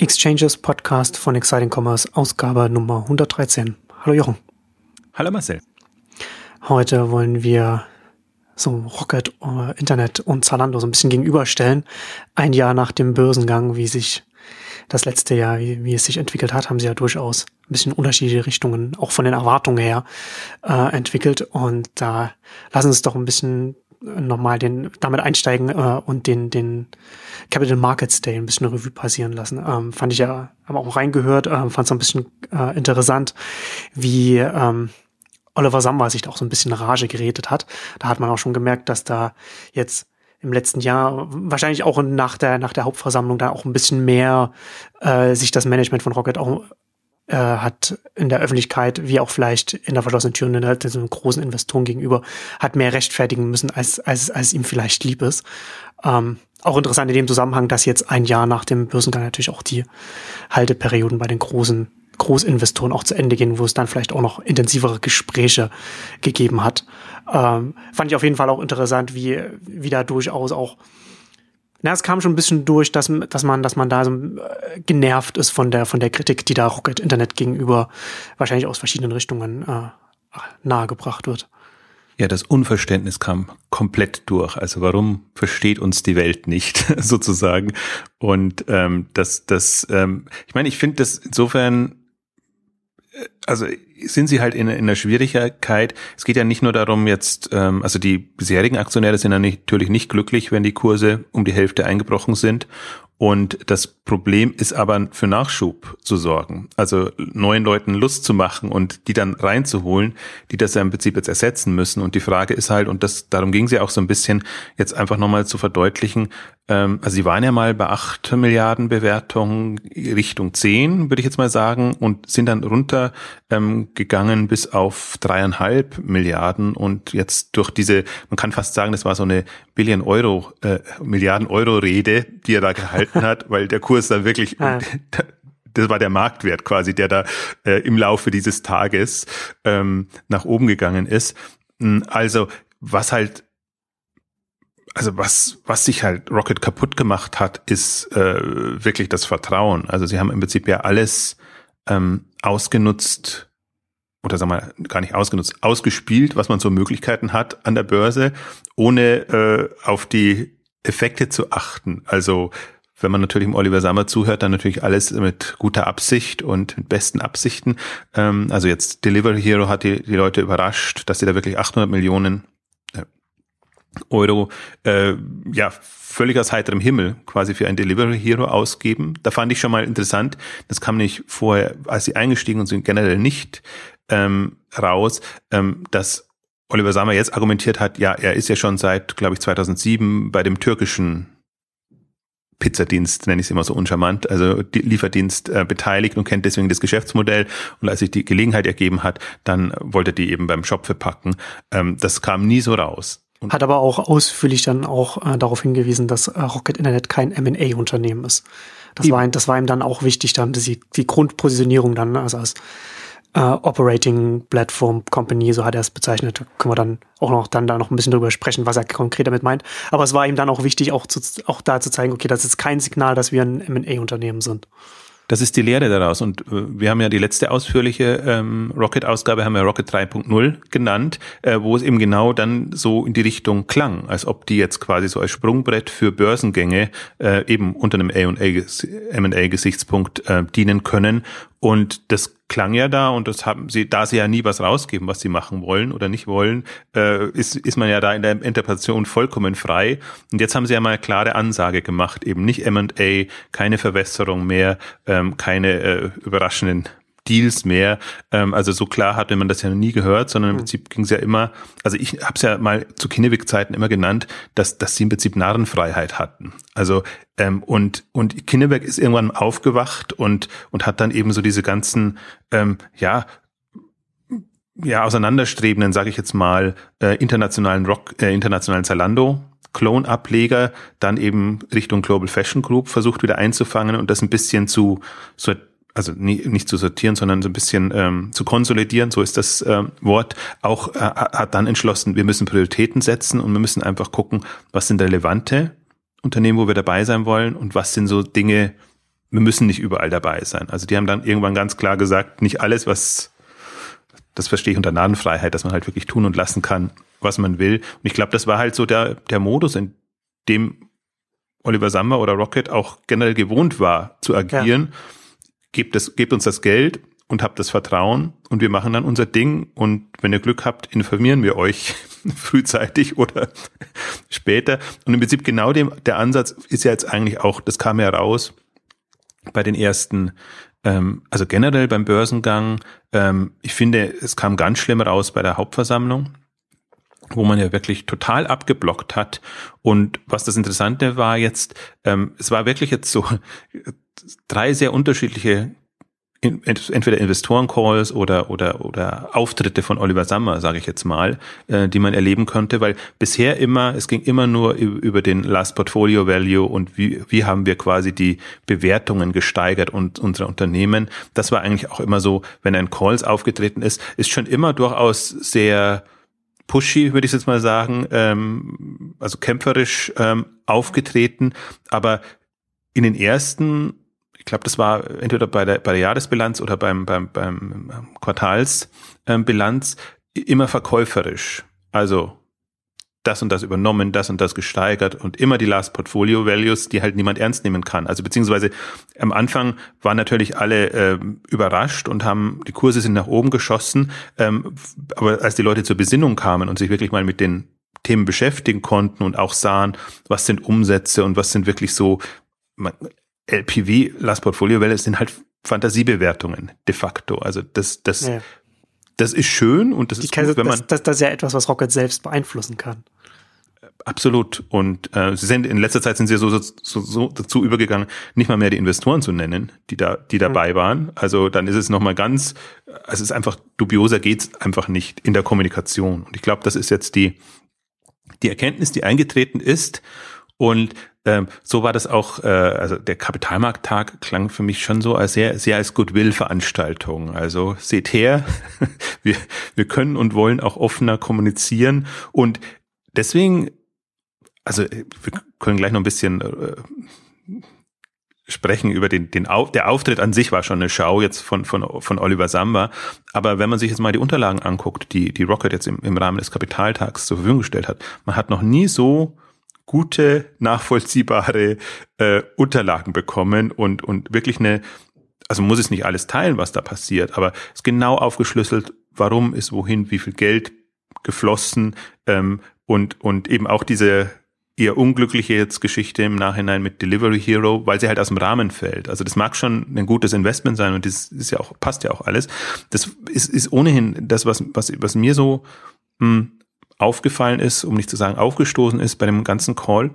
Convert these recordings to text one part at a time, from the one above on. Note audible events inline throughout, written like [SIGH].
Exchanges Podcast von Exciting Commerce, Ausgabe Nummer 113. Hallo Jochen. Hallo Marcel. Heute wollen wir so Rocket, äh, Internet und Zalando so ein bisschen gegenüberstellen. Ein Jahr nach dem Börsengang, wie sich das letzte Jahr, wie, wie es sich entwickelt hat, haben sie ja durchaus ein bisschen unterschiedliche Richtungen, auch von den Erwartungen her, äh, entwickelt. Und da lassen Sie uns doch ein bisschen nochmal den damit einsteigen äh, und den den Capital Markets Day ein bisschen Revue passieren lassen. Ähm, fand ich ja, habe auch reingehört, äh, fand es ein bisschen äh, interessant, wie ähm, Oliver Samba sich da auch so ein bisschen Rage geredet hat. Da hat man auch schon gemerkt, dass da jetzt im letzten Jahr wahrscheinlich auch nach der nach der Hauptversammlung da auch ein bisschen mehr äh, sich das Management von Rocket auch äh, hat in der Öffentlichkeit, wie auch vielleicht in der verschlossenen Tür halt den großen Investoren gegenüber, hat mehr rechtfertigen müssen, als, als, als ihm vielleicht lieb ist. Ähm, auch interessant in dem Zusammenhang, dass jetzt ein Jahr nach dem Börsengang natürlich auch die Halteperioden bei den großen Großinvestoren auch zu Ende gehen, wo es dann vielleicht auch noch intensivere Gespräche gegeben hat. Ähm, fand ich auf jeden Fall auch interessant, wie, wie da durchaus auch na, es kam schon ein bisschen durch, dass, dass man, dass man da so äh, genervt ist von der, von der Kritik, die da Rocket Internet gegenüber wahrscheinlich aus verschiedenen Richtungen äh, nahegebracht wird. Ja, das Unverständnis kam komplett durch. Also warum versteht uns die Welt nicht [LAUGHS] sozusagen? Und ähm, das, das, ähm, ich meine, ich finde das insofern also sind sie halt in, in der Schwierigkeit. Es geht ja nicht nur darum jetzt, ähm, also die bisherigen Aktionäre sind ja natürlich nicht glücklich, wenn die Kurse um die Hälfte eingebrochen sind. Und das Problem ist aber für Nachschub zu sorgen. Also neuen Leuten Lust zu machen und die dann reinzuholen, die das ja im Prinzip jetzt ersetzen müssen. Und die Frage ist halt, und das, darum ging es ja auch so ein bisschen, jetzt einfach nochmal zu verdeutlichen, ähm, also sie waren ja mal bei acht Milliarden Bewertungen Richtung zehn, würde ich jetzt mal sagen, und sind dann runter ähm, gegangen bis auf dreieinhalb Milliarden und jetzt durch diese, man kann fast sagen, das war so eine Billion Euro, äh, Milliarden Euro Rede, die er da gehalten hat, weil der Kurs dann wirklich ah. das war der Marktwert quasi, der da äh, im Laufe dieses Tages ähm, nach oben gegangen ist. Hm, also was halt, also was was sich halt Rocket kaputt gemacht hat, ist äh, wirklich das Vertrauen. Also sie haben im Prinzip ja alles ähm, ausgenutzt oder sagen wir gar nicht ausgenutzt, ausgespielt, was man so Möglichkeiten hat an der Börse, ohne äh, auf die Effekte zu achten. Also wenn man natürlich im Oliver Sammer zuhört, dann natürlich alles mit guter Absicht und mit besten Absichten. Ähm, also jetzt Delivery Hero hat die, die Leute überrascht, dass sie da wirklich 800 Millionen äh, Euro äh, ja völlig aus heiterem Himmel quasi für ein Delivery Hero ausgeben. Da fand ich schon mal interessant. Das kam nicht vorher, als sie eingestiegen und sind generell nicht ähm, raus, ähm, dass Oliver Sammer jetzt argumentiert hat, ja, er ist ja schon seit, glaube ich, 2007 bei dem türkischen Pizzadienst, nenne ich es immer so uncharmant, also Lieferdienst äh, beteiligt und kennt deswegen das Geschäftsmodell. Und als sich die Gelegenheit ergeben hat, dann wollte die eben beim Shop verpacken. Ähm, das kam nie so raus. Und hat aber auch ausführlich dann auch äh, darauf hingewiesen, dass äh, Rocket Internet kein M&A-Unternehmen ist. Das war, das war ihm dann auch wichtig, dann die, die Grundpositionierung dann, also als äh, Operating Platform Company, so hat er es bezeichnet. Da können wir dann auch noch dann da noch ein bisschen drüber sprechen, was er konkret damit meint. Aber es war ihm dann auch wichtig, auch, zu, auch da zu zeigen, okay, das ist kein Signal, dass wir ein M&A-Unternehmen sind. Das ist die Lehre daraus. Und äh, wir haben ja die letzte ausführliche ähm, Rocket-Ausgabe, haben wir Rocket 3.0 genannt, äh, wo es eben genau dann so in die Richtung klang, als ob die jetzt quasi so als Sprungbrett für Börsengänge äh, eben unter einem M&A-Gesichtspunkt äh, dienen können. Und das klang ja da und das haben sie, da sie ja nie was rausgeben, was sie machen wollen oder nicht wollen, äh, ist, ist man ja da in der Interpretation vollkommen frei. Und jetzt haben sie ja mal eine klare Ansage gemacht, eben nicht M&A, keine Verwässerung mehr, ähm, keine äh, überraschenden Deals mehr. Ähm, also so klar hatte man das ja noch nie gehört, sondern im mhm. Prinzip ging es ja immer, also ich habe es ja mal zu Kinneweg-Zeiten immer genannt, dass, dass sie im Prinzip Narrenfreiheit hatten. Also ähm, und, und Kinneberg ist irgendwann aufgewacht und, und hat dann eben so diese ganzen, ähm, ja, ja, auseinanderstrebenden, sage ich jetzt mal, äh, internationalen Rock, äh, internationalen Zalando Clone-Ableger dann eben Richtung Global Fashion Group versucht wieder einzufangen und das ein bisschen zu, so also nicht zu sortieren, sondern so ein bisschen ähm, zu konsolidieren, so ist das ähm, Wort, auch äh, hat dann entschlossen, wir müssen Prioritäten setzen und wir müssen einfach gucken, was sind relevante Unternehmen, wo wir dabei sein wollen und was sind so Dinge, wir müssen nicht überall dabei sein. Also die haben dann irgendwann ganz klar gesagt, nicht alles, was, das verstehe ich unter Nadenfreiheit, dass man halt wirklich tun und lassen kann, was man will. Und ich glaube, das war halt so der, der Modus, in dem Oliver Sammer oder Rocket auch generell gewohnt war zu agieren. Ja. Gebt, das, gebt uns das Geld und habt das Vertrauen und wir machen dann unser Ding und wenn ihr Glück habt, informieren wir euch [LAUGHS] frühzeitig oder [LAUGHS] später. Und im Prinzip genau dem, der Ansatz ist ja jetzt eigentlich auch, das kam ja raus, bei den ersten, ähm, also generell beim Börsengang, ähm, ich finde, es kam ganz schlimm raus bei der Hauptversammlung wo man ja wirklich total abgeblockt hat. Und was das Interessante war jetzt, ähm, es war wirklich jetzt so drei sehr unterschiedliche entweder Investoren-Calls oder, oder, oder Auftritte von Oliver Sammer, sage ich jetzt mal, äh, die man erleben konnte, weil bisher immer, es ging immer nur über den Last Portfolio Value und wie, wie haben wir quasi die Bewertungen gesteigert und unsere Unternehmen. Das war eigentlich auch immer so, wenn ein Calls aufgetreten ist, ist schon immer durchaus sehr pushy, würde ich jetzt mal sagen, ähm, also kämpferisch ähm, aufgetreten, aber in den ersten glaube, das war entweder bei der, bei der Jahresbilanz oder beim, beim, beim Quartalsbilanz immer verkäuferisch. Also das und das übernommen, das und das gesteigert und immer die Last Portfolio Values, die halt niemand ernst nehmen kann. Also beziehungsweise am Anfang waren natürlich alle äh, überrascht und haben die Kurse sind nach oben geschossen, ähm, aber als die Leute zur Besinnung kamen und sich wirklich mal mit den Themen beschäftigen konnten und auch sahen, was sind Umsätze und was sind wirklich so LPV, Last Portfolio Value, sind halt Fantasiebewertungen de facto. Also das, das, ja. das ist schön und das ist gut, wenn man. Das, das, das ist ja etwas, was Rocket selbst beeinflussen kann. Absolut. Und äh, sie sind in letzter Zeit sind sie so, so, so dazu übergegangen, nicht mal mehr die Investoren zu nennen, die da, die dabei mhm. waren. Also dann ist es nochmal ganz, es ist einfach dubioser geht's einfach nicht in der Kommunikation. Und ich glaube, das ist jetzt die, die Erkenntnis, die eingetreten ist. Und ähm, so war das auch, äh, also der Kapitalmarkttag klang für mich schon so als sehr, sehr als Goodwill-Veranstaltung. Also seht her, [LAUGHS] wir, wir können und wollen auch offener kommunizieren und deswegen, also wir können gleich noch ein bisschen äh, sprechen über den, den Auf, der Auftritt an sich war schon eine Schau jetzt von, von, von Oliver Samba. Aber wenn man sich jetzt mal die Unterlagen anguckt, die, die Rocket jetzt im, im Rahmen des Kapitaltags zur Verfügung gestellt hat, man hat noch nie so gute, nachvollziehbare äh, Unterlagen bekommen und, und wirklich eine, also muss es nicht alles teilen, was da passiert, aber es ist genau aufgeschlüsselt, warum ist wohin, wie viel Geld geflossen ähm, und, und eben auch diese eher unglückliche jetzt Geschichte im Nachhinein mit Delivery Hero, weil sie halt aus dem Rahmen fällt. Also das mag schon ein gutes Investment sein und das ist ja auch, passt ja auch alles. Das ist, ist ohnehin das, was, was, was mir so mh, hm, aufgefallen ist, um nicht zu sagen aufgestoßen ist bei dem ganzen Call,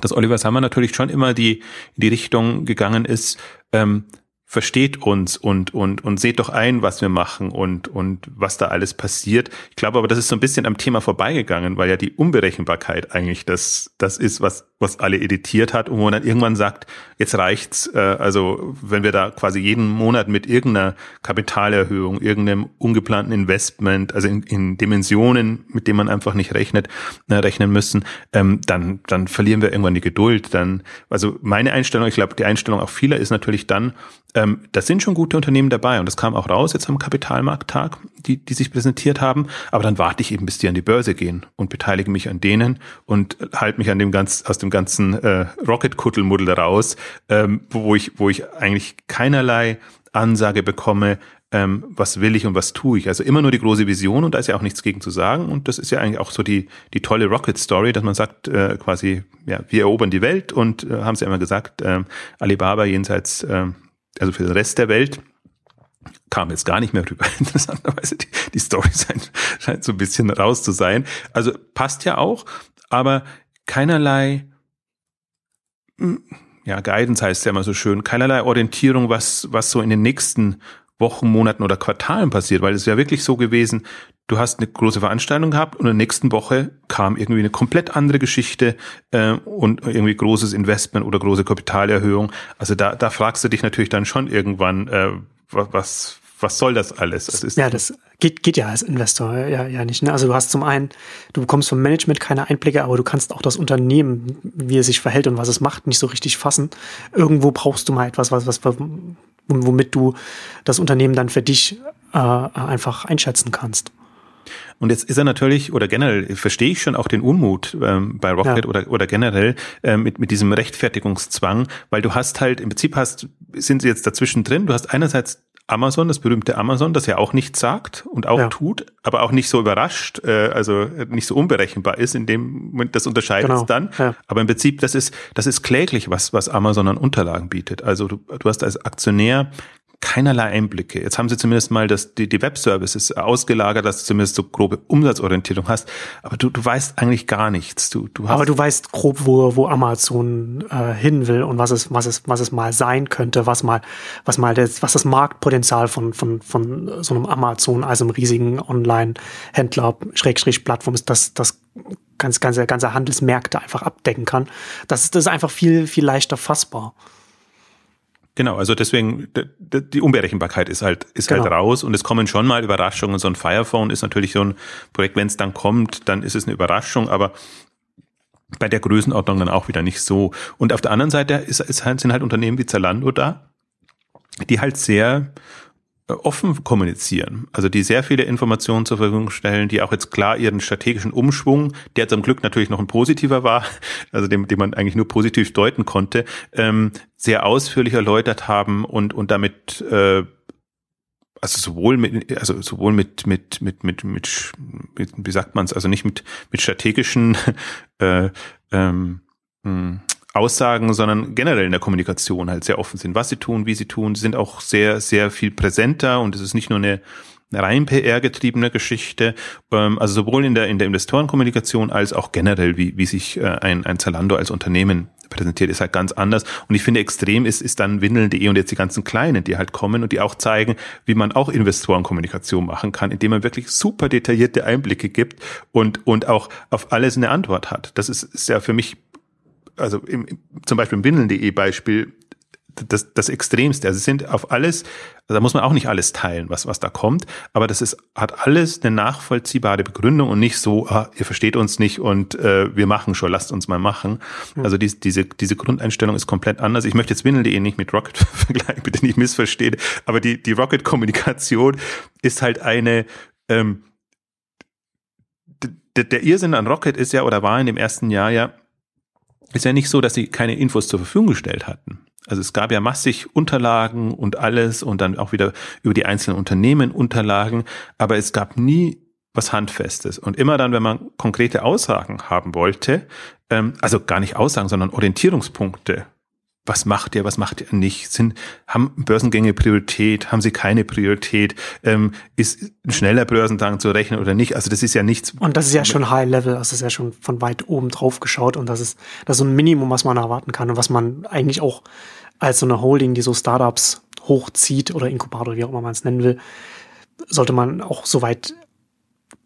dass Oliver Sammer natürlich schon immer die die Richtung gegangen ist, ähm, versteht uns und, und, und seht doch ein, was wir machen und, und was da alles passiert. Ich glaube aber, das ist so ein bisschen am Thema vorbeigegangen, weil ja die Unberechenbarkeit eigentlich das, das ist, was, was alle editiert hat und wo man dann irgendwann sagt, jetzt reicht's, äh, also wenn wir da quasi jeden Monat mit irgendeiner Kapitalerhöhung, irgendeinem ungeplanten Investment, also in, in Dimensionen, mit denen man einfach nicht rechnet, äh, rechnen müssen, ähm, dann, dann verlieren wir irgendwann die Geduld. Dann, also meine Einstellung, ich glaube, die Einstellung auch vieler ist natürlich dann, ähm, da sind schon gute Unternehmen dabei und das kam auch raus jetzt am Kapitalmarkttag, die, die sich präsentiert haben. Aber dann warte ich eben, bis die an die Börse gehen und beteilige mich an denen und halte mich an dem ganz, aus dem ganzen äh, Rocket-Kuddelmuddel raus, ähm, wo ich, wo ich eigentlich keinerlei Ansage bekomme, ähm, was will ich und was tue ich. Also immer nur die große Vision und da ist ja auch nichts gegen zu sagen. Und das ist ja eigentlich auch so die, die tolle Rocket-Story, dass man sagt, äh, quasi, ja, wir erobern die Welt und äh, haben sie ja immer gesagt, äh, Alibaba jenseits äh, also für den Rest der Welt, kam jetzt gar nicht mehr rüber. [LAUGHS] Interessanterweise, die, die Story scheint, scheint so ein bisschen raus zu sein. Also passt ja auch, aber keinerlei, ja, Guidance heißt ja immer so schön, keinerlei Orientierung, was, was so in den nächsten Wochen, Monaten oder Quartalen passiert, weil es ja wirklich so gewesen, du hast eine große Veranstaltung gehabt und in der nächsten Woche kam irgendwie eine komplett andere Geschichte äh, und irgendwie großes Investment oder große Kapitalerhöhung. Also da, da fragst du dich natürlich dann schon irgendwann, äh, was, was soll das alles? Das ja, das geht, geht ja als Investor ja, ja nicht. Ne? Also du hast zum einen, du bekommst vom Management keine Einblicke, aber du kannst auch das Unternehmen, wie es sich verhält und was es macht, nicht so richtig fassen. Irgendwo brauchst du mal etwas, was, was, womit du das Unternehmen dann für dich äh, einfach einschätzen kannst. Und jetzt ist er natürlich, oder generell verstehe ich schon auch den Unmut ähm, bei Rocket ja. oder, oder generell ähm, mit, mit diesem Rechtfertigungszwang, weil du hast halt, im Prinzip hast, sind sie jetzt dazwischen drin, du hast einerseits Amazon, das berühmte Amazon, das ja auch nichts sagt und auch ja. tut, aber auch nicht so überrascht, äh, also nicht so unberechenbar ist, in dem Moment, das unterscheidet genau. es dann. Ja. Aber im Prinzip, das ist, das ist kläglich, was, was Amazon an Unterlagen bietet. Also du, du hast als Aktionär keinerlei Einblicke. Jetzt haben sie zumindest mal das, die, die Web-Services ausgelagert, dass du zumindest so grobe Umsatzorientierung hast. Aber du, du weißt eigentlich gar nichts. Du, du hast Aber du weißt grob, wo, wo Amazon äh, hin will und was es, was es, was es mal sein könnte, was mal, was mal das, was das Marktpotenzial von, von, von so einem Amazon, also einem riesigen Online-Händler, Schrägstrich Plattform ist, das, das ganz, ganze, ganze Handelsmärkte einfach abdecken kann. Das ist, das ist einfach viel, viel leichter fassbar. Genau, also deswegen, die Unberechenbarkeit ist halt, ist halt genau. halt raus und es kommen schon mal Überraschungen. So ein Firephone ist natürlich so ein Projekt, wenn es dann kommt, dann ist es eine Überraschung, aber bei der Größenordnung dann auch wieder nicht so. Und auf der anderen Seite ist, ist halt, sind halt Unternehmen wie Zalando da, die halt sehr offen kommunizieren, also die sehr viele Informationen zur Verfügung stellen, die auch jetzt klar ihren strategischen Umschwung, der zum Glück natürlich noch ein positiver war, [LAUGHS] also dem, den man eigentlich nur positiv deuten konnte, ähm, sehr ausführlich erläutert haben und und damit äh, also sowohl mit also sowohl mit mit mit mit mit, mit wie sagt man es also nicht mit mit strategischen [LAUGHS] äh, ähm, hm, Aussagen, sondern generell in der Kommunikation halt sehr offen sind, was sie tun, wie sie tun. Sie sind auch sehr, sehr viel präsenter und es ist nicht nur eine, rein PR-getriebene Geschichte, ähm, also sowohl in der, in der Investorenkommunikation als auch generell, wie, wie sich äh, ein, ein Zalando als Unternehmen präsentiert, ist halt ganz anders. Und ich finde, extrem ist, ist dann Windeln.de und jetzt die ganzen Kleinen, die halt kommen und die auch zeigen, wie man auch Investorenkommunikation machen kann, indem man wirklich super detaillierte Einblicke gibt und, und auch auf alles eine Antwort hat. Das ist, ist ja für mich also im, zum Beispiel im Windeln.de Beispiel, das, das Extremste. Also es sind auf alles, also da muss man auch nicht alles teilen, was, was da kommt, aber das ist, hat alles eine nachvollziehbare Begründung und nicht so, ah, ihr versteht uns nicht und äh, wir machen schon, lasst uns mal machen. Mhm. Also die, diese, diese Grundeinstellung ist komplett anders. Ich möchte jetzt Windeln.de nicht mit Rocket [LAUGHS] vergleichen, bitte nicht missverstehen, aber die, die Rocket-Kommunikation ist halt eine, ähm, der, der Irrsinn an Rocket ist ja oder war in dem ersten Jahr ja, ist ja nicht so, dass sie keine Infos zur Verfügung gestellt hatten. Also es gab ja massig Unterlagen und alles und dann auch wieder über die einzelnen Unternehmen Unterlagen, aber es gab nie was Handfestes. Und immer dann, wenn man konkrete Aussagen haben wollte, ähm, also gar nicht Aussagen, sondern Orientierungspunkte was macht ihr, was macht ihr nicht? Sind, haben Börsengänge Priorität, haben sie keine Priorität? Ähm, ist ein schneller Börsengang zu rechnen oder nicht? Also das ist ja nichts. Und das ist ja schon High Level, also das ist ja schon von weit oben drauf geschaut und das ist, das ist so ein Minimum, was man erwarten kann und was man eigentlich auch als so eine Holding, die so Startups hochzieht oder Inkubator, wie auch immer man es nennen will, sollte man auch so weit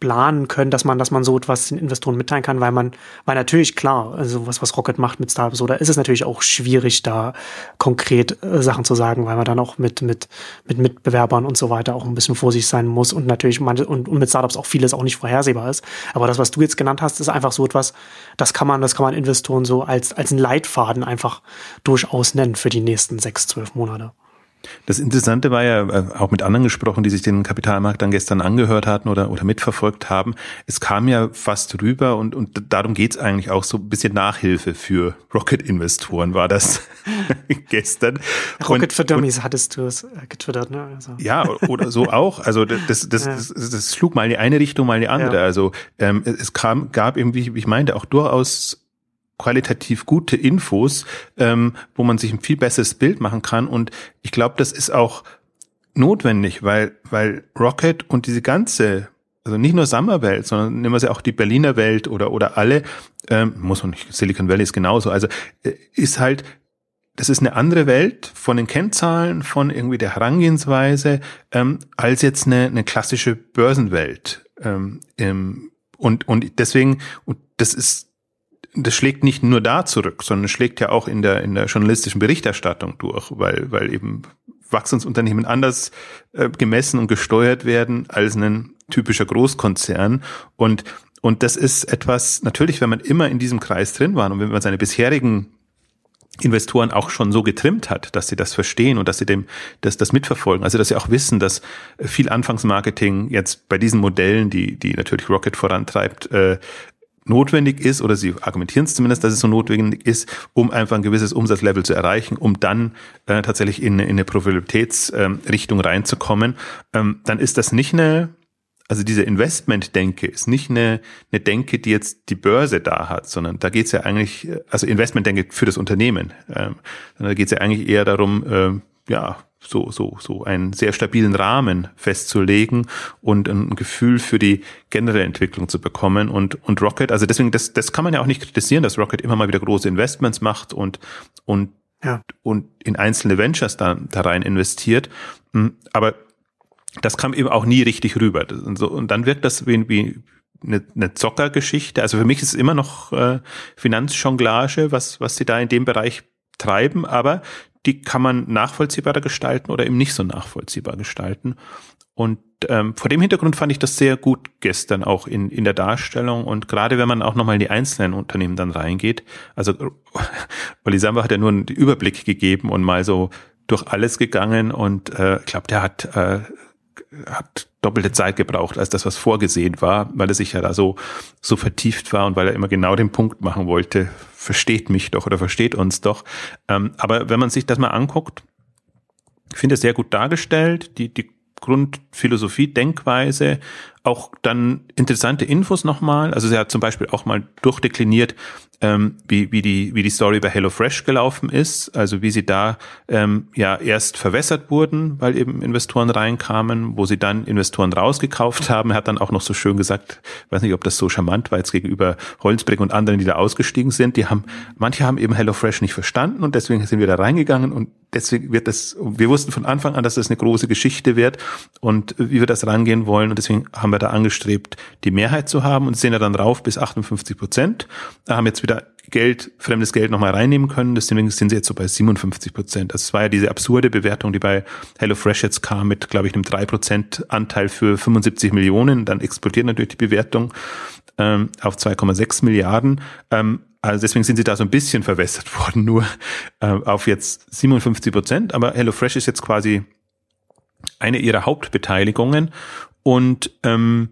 planen können, dass man, dass man so etwas den Investoren mitteilen kann, weil man, weil natürlich klar, also was, was Rocket macht mit Startups, so, da ist es natürlich auch schwierig, da konkret äh, Sachen zu sagen, weil man dann auch mit, mit, mit Mitbewerbern und so weiter auch ein bisschen vorsichtig sein muss und natürlich manche, und, und mit Startups auch vieles auch nicht vorhersehbar ist. Aber das, was du jetzt genannt hast, ist einfach so etwas, das kann man, das kann man Investoren so als, als einen Leitfaden einfach durchaus nennen für die nächsten sechs, zwölf Monate. Das Interessante war ja äh, auch mit anderen gesprochen, die sich den Kapitalmarkt dann gestern angehört hatten oder, oder mitverfolgt haben. Es kam ja fast rüber und, und darum geht's eigentlich auch so ein bisschen Nachhilfe für Rocket-Investoren war das [LAUGHS] gestern. Rocket und, für Dummies und, hattest du es äh, getwittert, ne? Also. Ja, oder so auch. Also das, das, ja. das, das, das schlug mal in die eine Richtung, mal in die andere. Ja. Also ähm, es kam, gab irgendwie, wie ich meinte, auch durchaus qualitativ gute Infos, ähm, wo man sich ein viel besseres Bild machen kann. Und ich glaube, das ist auch notwendig, weil, weil Rocket und diese ganze, also nicht nur Summerwelt, sondern nehmen wir sie auch die Berliner Welt oder, oder alle, ähm, muss man nicht, Silicon Valley ist genauso, also äh, ist halt, das ist eine andere Welt von den Kennzahlen, von irgendwie der Herangehensweise, ähm, als jetzt eine, eine klassische Börsenwelt. Ähm, ähm, und, und deswegen, und das ist das schlägt nicht nur da zurück, sondern schlägt ja auch in der, in der journalistischen Berichterstattung durch, weil, weil eben Wachstumsunternehmen anders äh, gemessen und gesteuert werden als ein typischer Großkonzern. Und, und das ist etwas, natürlich, wenn man immer in diesem Kreis drin war und wenn man seine bisherigen Investoren auch schon so getrimmt hat, dass sie das verstehen und dass sie dem das, das mitverfolgen. Also dass sie auch wissen, dass viel Anfangsmarketing jetzt bei diesen Modellen, die, die natürlich Rocket vorantreibt, äh, notwendig ist, oder sie argumentieren es zumindest, dass es so notwendig ist, um einfach ein gewisses Umsatzlevel zu erreichen, um dann äh, tatsächlich in, in eine Profitabilitätsrichtung ähm, reinzukommen, ähm, dann ist das nicht eine also diese Investment-Denke ist nicht eine, eine Denke, die jetzt die Börse da hat, sondern da geht es ja eigentlich, also Investment-Denke für das Unternehmen, ähm, sondern da geht es ja eigentlich eher darum, ähm, ja, so, so, so einen sehr stabilen Rahmen festzulegen und ein Gefühl für die generelle Entwicklung zu bekommen. Und, und Rocket, also deswegen, das, das kann man ja auch nicht kritisieren, dass Rocket immer mal wieder große Investments macht und, und, ja. und in einzelne Ventures da, da rein investiert. Hm, aber das kam eben auch nie richtig rüber. Und, so, und dann wirkt das wie, wie eine, eine Zockergeschichte. Also für mich ist es immer noch äh, Finanzjonglage, was, was sie da in dem Bereich treiben, aber die kann man nachvollziehbarer gestalten oder eben nicht so nachvollziehbar gestalten. Und ähm, vor dem Hintergrund fand ich das sehr gut gestern auch in, in der Darstellung und gerade wenn man auch nochmal in die einzelnen Unternehmen dann reingeht, also [LAUGHS] Olli Samba hat ja nur einen Überblick gegeben und mal so durch alles gegangen und äh, ich glaube, der hat äh, hat doppelte Zeit gebraucht als das, was vorgesehen war, weil er sich ja da so, so vertieft war und weil er immer genau den Punkt machen wollte, versteht mich doch oder versteht uns doch. Ähm, aber wenn man sich das mal anguckt, ich finde es sehr gut dargestellt, die, die Grundphilosophie, Denkweise, auch dann interessante Infos nochmal. Also sie hat zum Beispiel auch mal durchdekliniert, ähm, wie, wie, die, wie die Story bei HelloFresh gelaufen ist, also wie sie da ähm, ja erst verwässert wurden, weil eben Investoren reinkamen, wo sie dann Investoren rausgekauft haben. Er hat dann auch noch so schön gesagt, weiß nicht, ob das so charmant war jetzt gegenüber Holzbrick und anderen, die da ausgestiegen sind. Die haben, manche haben eben HelloFresh nicht verstanden und deswegen sind wir da reingegangen und deswegen wird das, wir wussten von Anfang an, dass das eine große Geschichte wird und wie wir das rangehen wollen und deswegen haben wir da angestrebt, die Mehrheit zu haben und sehen ja dann rauf bis 58 Prozent. Da haben jetzt wieder Geld, fremdes Geld nochmal reinnehmen können. Deswegen sind sie jetzt so bei 57 Prozent. Also war ja diese absurde Bewertung, die bei HelloFresh jetzt kam mit, glaube ich, einem 3 Prozent Anteil für 75 Millionen. Dann explodiert natürlich die Bewertung ähm, auf 2,6 Milliarden. Ähm, also deswegen sind sie da so ein bisschen verwässert [LAUGHS] worden, nur äh, auf jetzt 57 Prozent. Aber HelloFresh ist jetzt quasi eine ihrer Hauptbeteiligungen. Und ähm,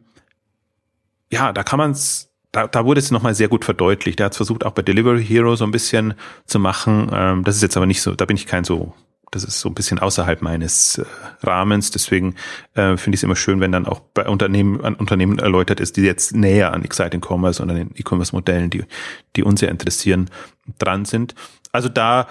ja, da kann man es da, da wurde es nochmal sehr gut verdeutlicht. Er hat es versucht, auch bei Delivery Hero so ein bisschen zu machen. Ähm, das ist jetzt aber nicht so, da bin ich kein so, das ist so ein bisschen außerhalb meines äh, Rahmens. Deswegen äh, finde ich es immer schön, wenn dann auch bei Unternehmen, an Unternehmen erläutert ist, die jetzt näher an Exciting Commerce und an den E-Commerce-Modellen, die, die uns ja interessieren, dran sind. Also da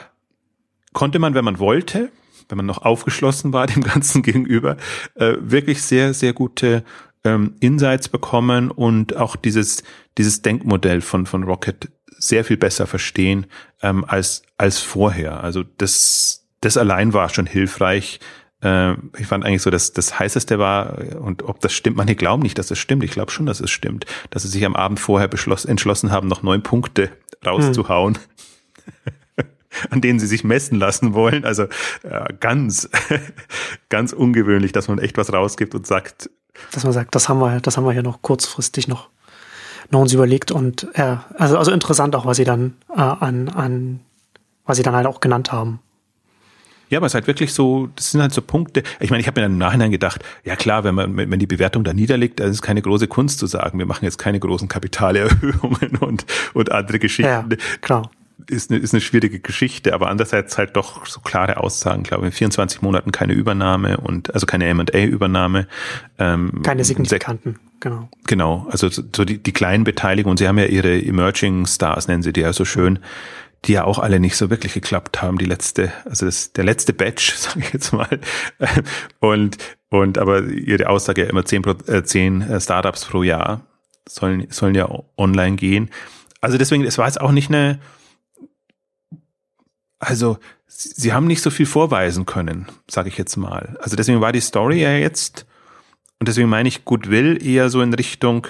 konnte man, wenn man wollte, wenn man noch aufgeschlossen war dem [LAUGHS] Ganzen gegenüber, äh, wirklich sehr, sehr gute ähm, Insights bekommen und auch dieses, dieses Denkmodell von, von Rocket sehr viel besser verstehen ähm, als, als vorher. Also das, das allein war schon hilfreich. Äh, ich fand eigentlich so, dass das heißeste war, und ob das stimmt, manche glauben nicht, dass das stimmt. Ich glaube schon, dass es stimmt, dass sie sich am Abend vorher beschloss, entschlossen haben, noch neun Punkte rauszuhauen. Hm. [LAUGHS] an denen sie sich messen lassen wollen. Also äh, ganz, [LAUGHS] ganz ungewöhnlich, dass man echt was rausgibt und sagt, dass man sagt, das haben wir, das haben wir hier noch kurzfristig noch, noch uns überlegt und ja, also, also interessant auch, was sie dann äh, an, an, was sie dann halt auch genannt haben. Ja, aber es ist halt wirklich so, das sind halt so Punkte. Ich meine, ich habe mir dann im Nachhinein gedacht, ja klar, wenn man, wenn die Bewertung da niederliegt, dann ist es keine große Kunst zu sagen, wir machen jetzt keine großen Kapitalerhöhungen [LAUGHS] und, und andere Geschichten. Ja, klar ist eine, ist eine schwierige Geschichte, aber andererseits halt doch so klare Aussagen, glaube ich, in 24 Monaten keine Übernahme und also keine M&A-Übernahme. Ähm, keine signifikanten, genau. Genau, also so die, die kleinen Beteiligungen, sie haben ja ihre Emerging Stars, nennen sie die ja so schön, die ja auch alle nicht so wirklich geklappt haben, die letzte, also das, der letzte Batch, [LAUGHS] sage ich jetzt mal. Und, und aber ihre Aussage ja immer zehn, äh, zehn äh, Startups pro Jahr sollen, sollen ja online gehen. Also deswegen, es war jetzt auch nicht eine, also sie haben nicht so viel vorweisen können, sage ich jetzt mal. Also deswegen war die Story ja jetzt, und deswegen meine ich Goodwill eher so in Richtung,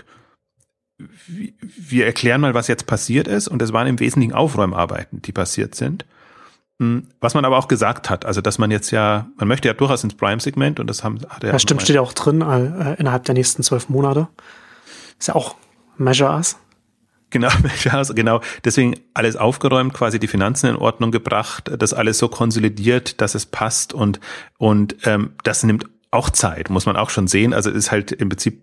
wir erklären mal, was jetzt passiert ist, und es waren im Wesentlichen Aufräumarbeiten, die passiert sind. hm, was man aber auch gesagt hat, also dass man jetzt ja, man möchte ja durchaus ins Prime-Segment und das haben, hat er ja. stimmt, steht ja auch drin, äh, innerhalb der nächsten zwölf Monate. Ist ja auch Measure Us. Genau, [LAUGHS] genau. Deswegen alles aufgeräumt, quasi die Finanzen in Ordnung gebracht, das alles so konsolidiert, dass es passt und und ähm, das nimmt auch Zeit, muss man auch schon sehen. Also es ist halt im Prinzip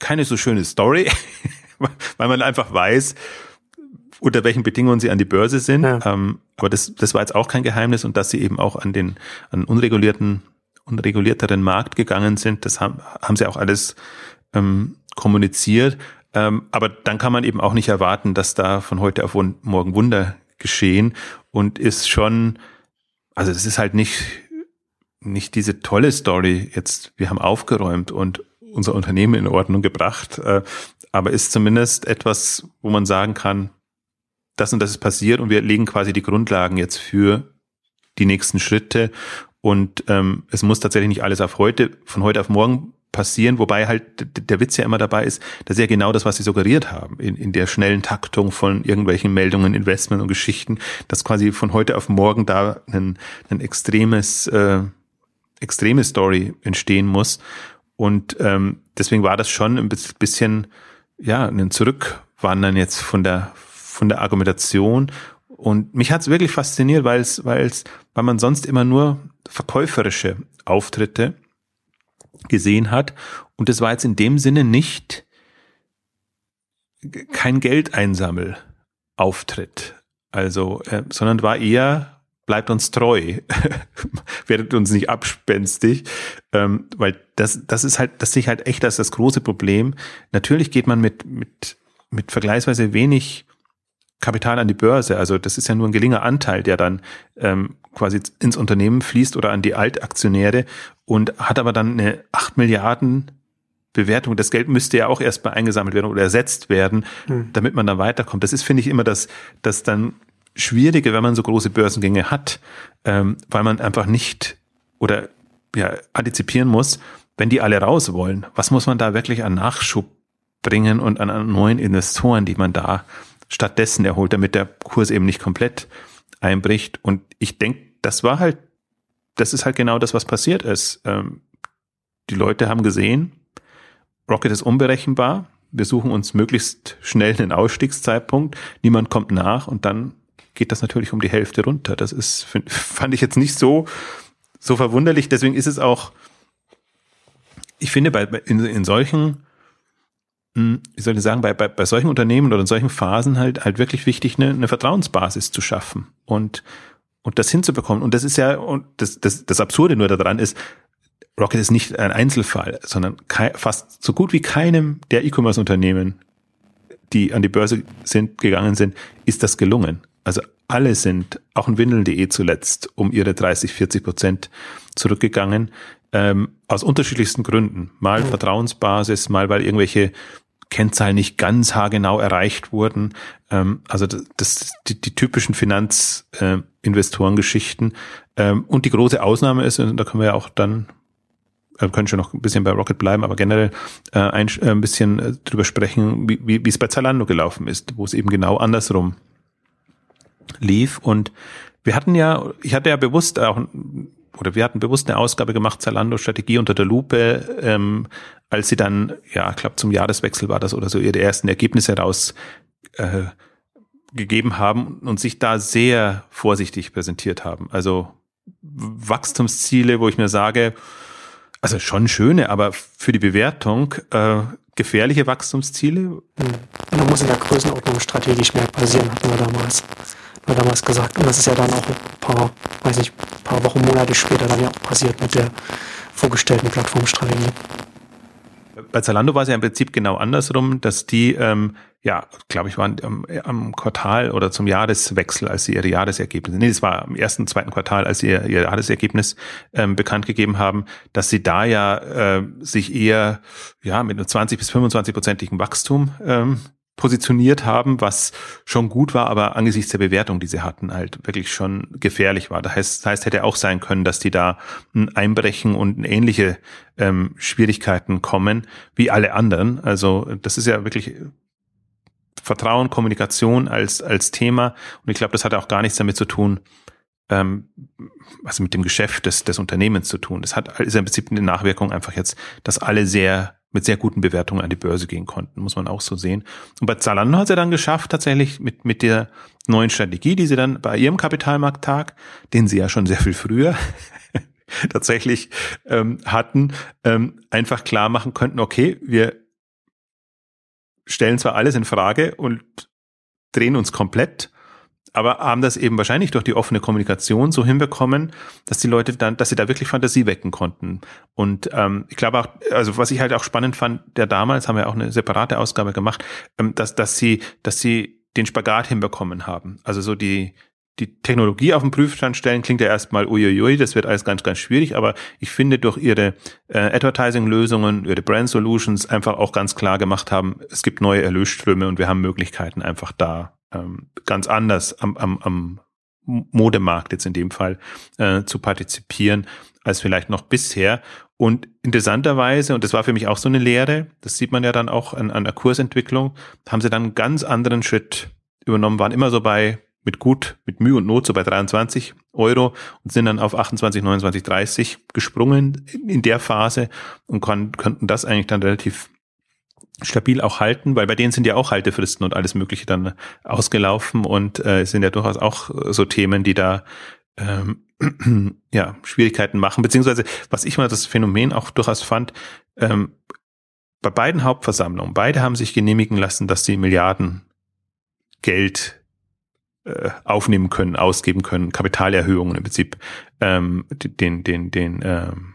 keine so schöne Story, [LAUGHS] weil man einfach weiß, unter welchen Bedingungen sie an die Börse sind. Ja. Ähm, aber das, das war jetzt auch kein Geheimnis und dass sie eben auch an den an unregulierten unregulierteren Markt gegangen sind, das haben, haben sie auch alles ähm, kommuniziert. Ähm, aber dann kann man eben auch nicht erwarten, dass da von heute auf morgen Wunder geschehen. Und ist schon, also es ist halt nicht, nicht diese tolle Story jetzt, wir haben aufgeräumt und unser Unternehmen in Ordnung gebracht, äh, aber ist zumindest etwas, wo man sagen kann, das und das ist passiert und wir legen quasi die Grundlagen jetzt für die nächsten Schritte. Und ähm, es muss tatsächlich nicht alles auf heute, von heute auf morgen passieren, wobei halt der Witz ja immer dabei ist, dass ja genau das, was sie suggeriert haben, in, in der schnellen Taktung von irgendwelchen Meldungen, Investment und Geschichten, dass quasi von heute auf morgen da ein, ein extremes, äh, extreme Story entstehen muss. Und ähm, deswegen war das schon ein bisschen, ja, ein Zurückwandern jetzt von der, von der Argumentation. Und mich hat es wirklich fasziniert, weil es, weil es, weil man sonst immer nur verkäuferische Auftritte gesehen hat. Und es war jetzt in dem Sinne nicht kein Geldeinsammelauftritt. Also, äh, sondern war eher, bleibt uns treu, [LAUGHS] werdet uns nicht abspenstig, ähm, weil das, das ist halt, das sehe ich halt echt als das große Problem. Natürlich geht man mit, mit, mit vergleichsweise wenig Kapital an die Börse. Also das ist ja nur ein geringer Anteil, der dann ähm, quasi ins Unternehmen fließt oder an die Altaktionäre und hat aber dann eine 8 Milliarden Bewertung. Das Geld müsste ja auch erstmal eingesammelt werden oder ersetzt werden, hm. damit man dann weiterkommt. Das ist, finde ich, immer das, das dann Schwierige, wenn man so große Börsengänge hat, ähm, weil man einfach nicht oder ja, antizipieren muss, wenn die alle raus wollen, was muss man da wirklich an Nachschub bringen und an, an neuen Investoren, die man da stattdessen erholt, damit der Kurs eben nicht komplett einbricht. Und ich denke, das war halt, das ist halt genau das, was passiert ist. Ähm, die Leute haben gesehen, Rocket ist unberechenbar. Wir suchen uns möglichst schnell einen Ausstiegszeitpunkt. Niemand kommt nach und dann geht das natürlich um die Hälfte runter. Das ist, [LAUGHS] fand ich jetzt nicht so, so verwunderlich. Deswegen ist es auch, ich finde, bei, in, in solchen hm, wie soll ich sagen, bei, bei, bei solchen Unternehmen oder in solchen Phasen halt halt wirklich wichtig, eine, eine Vertrauensbasis zu schaffen und und das hinzubekommen. Und das ist ja, und das, das, das Absurde nur daran ist, Rocket ist nicht ein Einzelfall, sondern fast so gut wie keinem der E-Commerce-Unternehmen, die an die Börse sind, gegangen sind, ist das gelungen. Also alle sind, auch in Windeln.de zuletzt, um ihre 30, 40 Prozent zurückgegangen. Ähm, aus unterschiedlichsten Gründen. Mal Vertrauensbasis, mal weil irgendwelche Kennzahlen nicht ganz haargenau erreicht wurden. Ähm, also das, das die, die typischen Finanzinvestorengeschichten. Äh, ähm, und die große Ausnahme ist, und da können wir ja auch dann wir können schon noch ein bisschen bei Rocket bleiben, aber generell äh, ein, äh, ein bisschen äh, drüber sprechen, wie, wie, wie es bei Zalando gelaufen ist, wo es eben genau andersrum lief. Und wir hatten ja, ich hatte ja bewusst auch oder wir hatten bewusst eine Ausgabe gemacht, Zalando Strategie unter der Lupe, ähm, als sie dann, ja, ich glaube zum Jahreswechsel war das oder so, ihre ersten Ergebnisse raus äh, gegeben haben und sich da sehr vorsichtig präsentiert haben. Also Wachstumsziele, wo ich mir sage, also schon schöne, aber für die Bewertung äh, gefährliche Wachstumsziele. Hm. Da muss in der Größenordnung strategisch mehr passieren, hatten wir damals wir damals gesagt. Und das ist ja dann auch ein paar, weiß nicht, paar Wochen, Monate später dann ja auch passiert mit der vorgestellten Plattformstrategie. Bei Zalando war es ja im Prinzip genau andersrum, dass die, ähm, ja, glaube ich, waren am, am, Quartal oder zum Jahreswechsel, als sie ihre Jahresergebnisse, nee, das war am ersten, zweiten Quartal, als sie ihr, ihr Jahresergebnis ähm, bekannt gegeben haben, dass sie da ja äh, sich eher ja mit einem 20 bis 25 prozentigen Wachstum ähm, positioniert haben, was schon gut war, aber angesichts der Bewertung, die sie hatten, halt wirklich schon gefährlich war. Das heißt, das heißt hätte auch sein können, dass die da einbrechen und ähnliche ähm, Schwierigkeiten kommen wie alle anderen. Also das ist ja wirklich Vertrauen, Kommunikation als, als Thema. Und ich glaube, das hat auch gar nichts damit zu tun, ähm, also mit dem Geschäft des, des Unternehmens zu tun. Das hat, ist im Prinzip eine Nachwirkung einfach jetzt, dass alle sehr mit sehr guten Bewertungen an die Börse gehen konnten, muss man auch so sehen. Und bei Zalando hat sie dann geschafft, tatsächlich mit, mit der neuen Strategie, die sie dann bei ihrem Kapitalmarkttag, den sie ja schon sehr viel früher [LAUGHS] tatsächlich ähm, hatten, ähm, einfach klar machen könnten, okay, wir stellen zwar alles in Frage und drehen uns komplett, aber haben das eben wahrscheinlich durch die offene Kommunikation so hinbekommen, dass die Leute dann, dass sie da wirklich Fantasie wecken konnten. Und ähm, ich glaube auch, also was ich halt auch spannend fand, der damals haben wir auch eine separate Ausgabe gemacht, ähm, dass dass sie dass sie den Spagat hinbekommen haben. Also so die die Technologie auf den Prüfstand stellen klingt ja erstmal uiuiui, das wird alles ganz, ganz schwierig, aber ich finde durch ihre äh, Advertising-Lösungen, ihre Brand Solutions einfach auch ganz klar gemacht haben, es gibt neue Erlösströme und wir haben Möglichkeiten einfach da ähm, ganz anders am, am, am Modemarkt jetzt in dem Fall äh, zu partizipieren als vielleicht noch bisher. Und interessanterweise, und das war für mich auch so eine Lehre, das sieht man ja dann auch an, an der Kursentwicklung, haben sie dann einen ganz anderen Schritt übernommen, waren immer so bei mit gut, mit Mühe und Not so bei 23 Euro und sind dann auf 28, 29, 30 gesprungen in der Phase und kon konnten das eigentlich dann relativ stabil auch halten, weil bei denen sind ja auch Haltefristen und alles Mögliche dann ausgelaufen und äh, sind ja durchaus auch so Themen, die da ähm, [CLEARS THROAT] ja Schwierigkeiten machen, beziehungsweise was ich mal das Phänomen auch durchaus fand, ähm, bei beiden Hauptversammlungen, beide haben sich genehmigen lassen, dass sie Milliarden Geld äh, aufnehmen können, ausgeben können, Kapitalerhöhungen im Prinzip, ähm, den, den, den, ähm,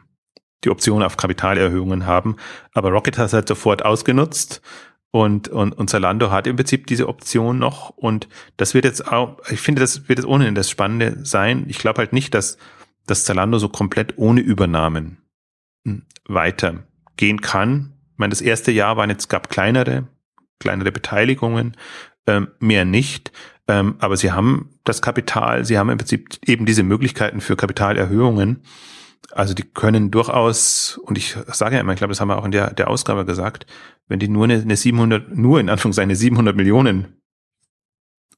die Option auf Kapitalerhöhungen haben. Aber Rocket hat es halt sofort ausgenutzt und, und, und Zalando hat im Prinzip diese Option noch und das wird jetzt auch, ich finde, das wird jetzt ohnehin das Spannende sein. Ich glaube halt nicht, dass, dass Zalando so komplett ohne Übernahmen hm, weitergehen kann. Ich meine, das erste Jahr waren jetzt, gab kleinere, kleinere Beteiligungen, ähm, mehr nicht. Ähm, aber sie haben das Kapital, sie haben im Prinzip eben diese Möglichkeiten für Kapitalerhöhungen. Also die können durchaus, und ich sage ja immer, ich glaube, das haben wir auch in der, der Ausgabe gesagt, wenn die nur eine, eine 700, nur in Anführungszeichen eine 700 Millionen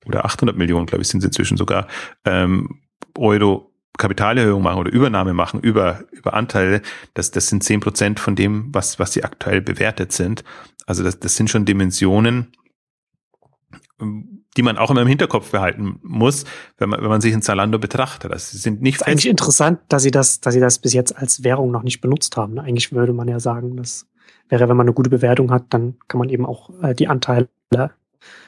oder 800 Millionen, glaube ich, sind sie inzwischen sogar, ähm, Euro Kapitalerhöhung machen oder Übernahme machen über, über Anteile, das, das sind zehn Prozent von dem, was, was sie aktuell bewertet sind. Also das, das sind schon Dimensionen, die man auch immer im Hinterkopf behalten muss, wenn man, wenn man sich in Zalando betrachtet. Das sind nicht. Das ist eigentlich interessant, dass sie das, dass sie das bis jetzt als Währung noch nicht benutzt haben. Eigentlich würde man ja sagen, das wäre, wenn man eine gute Bewertung hat, dann kann man eben auch äh, die Anteile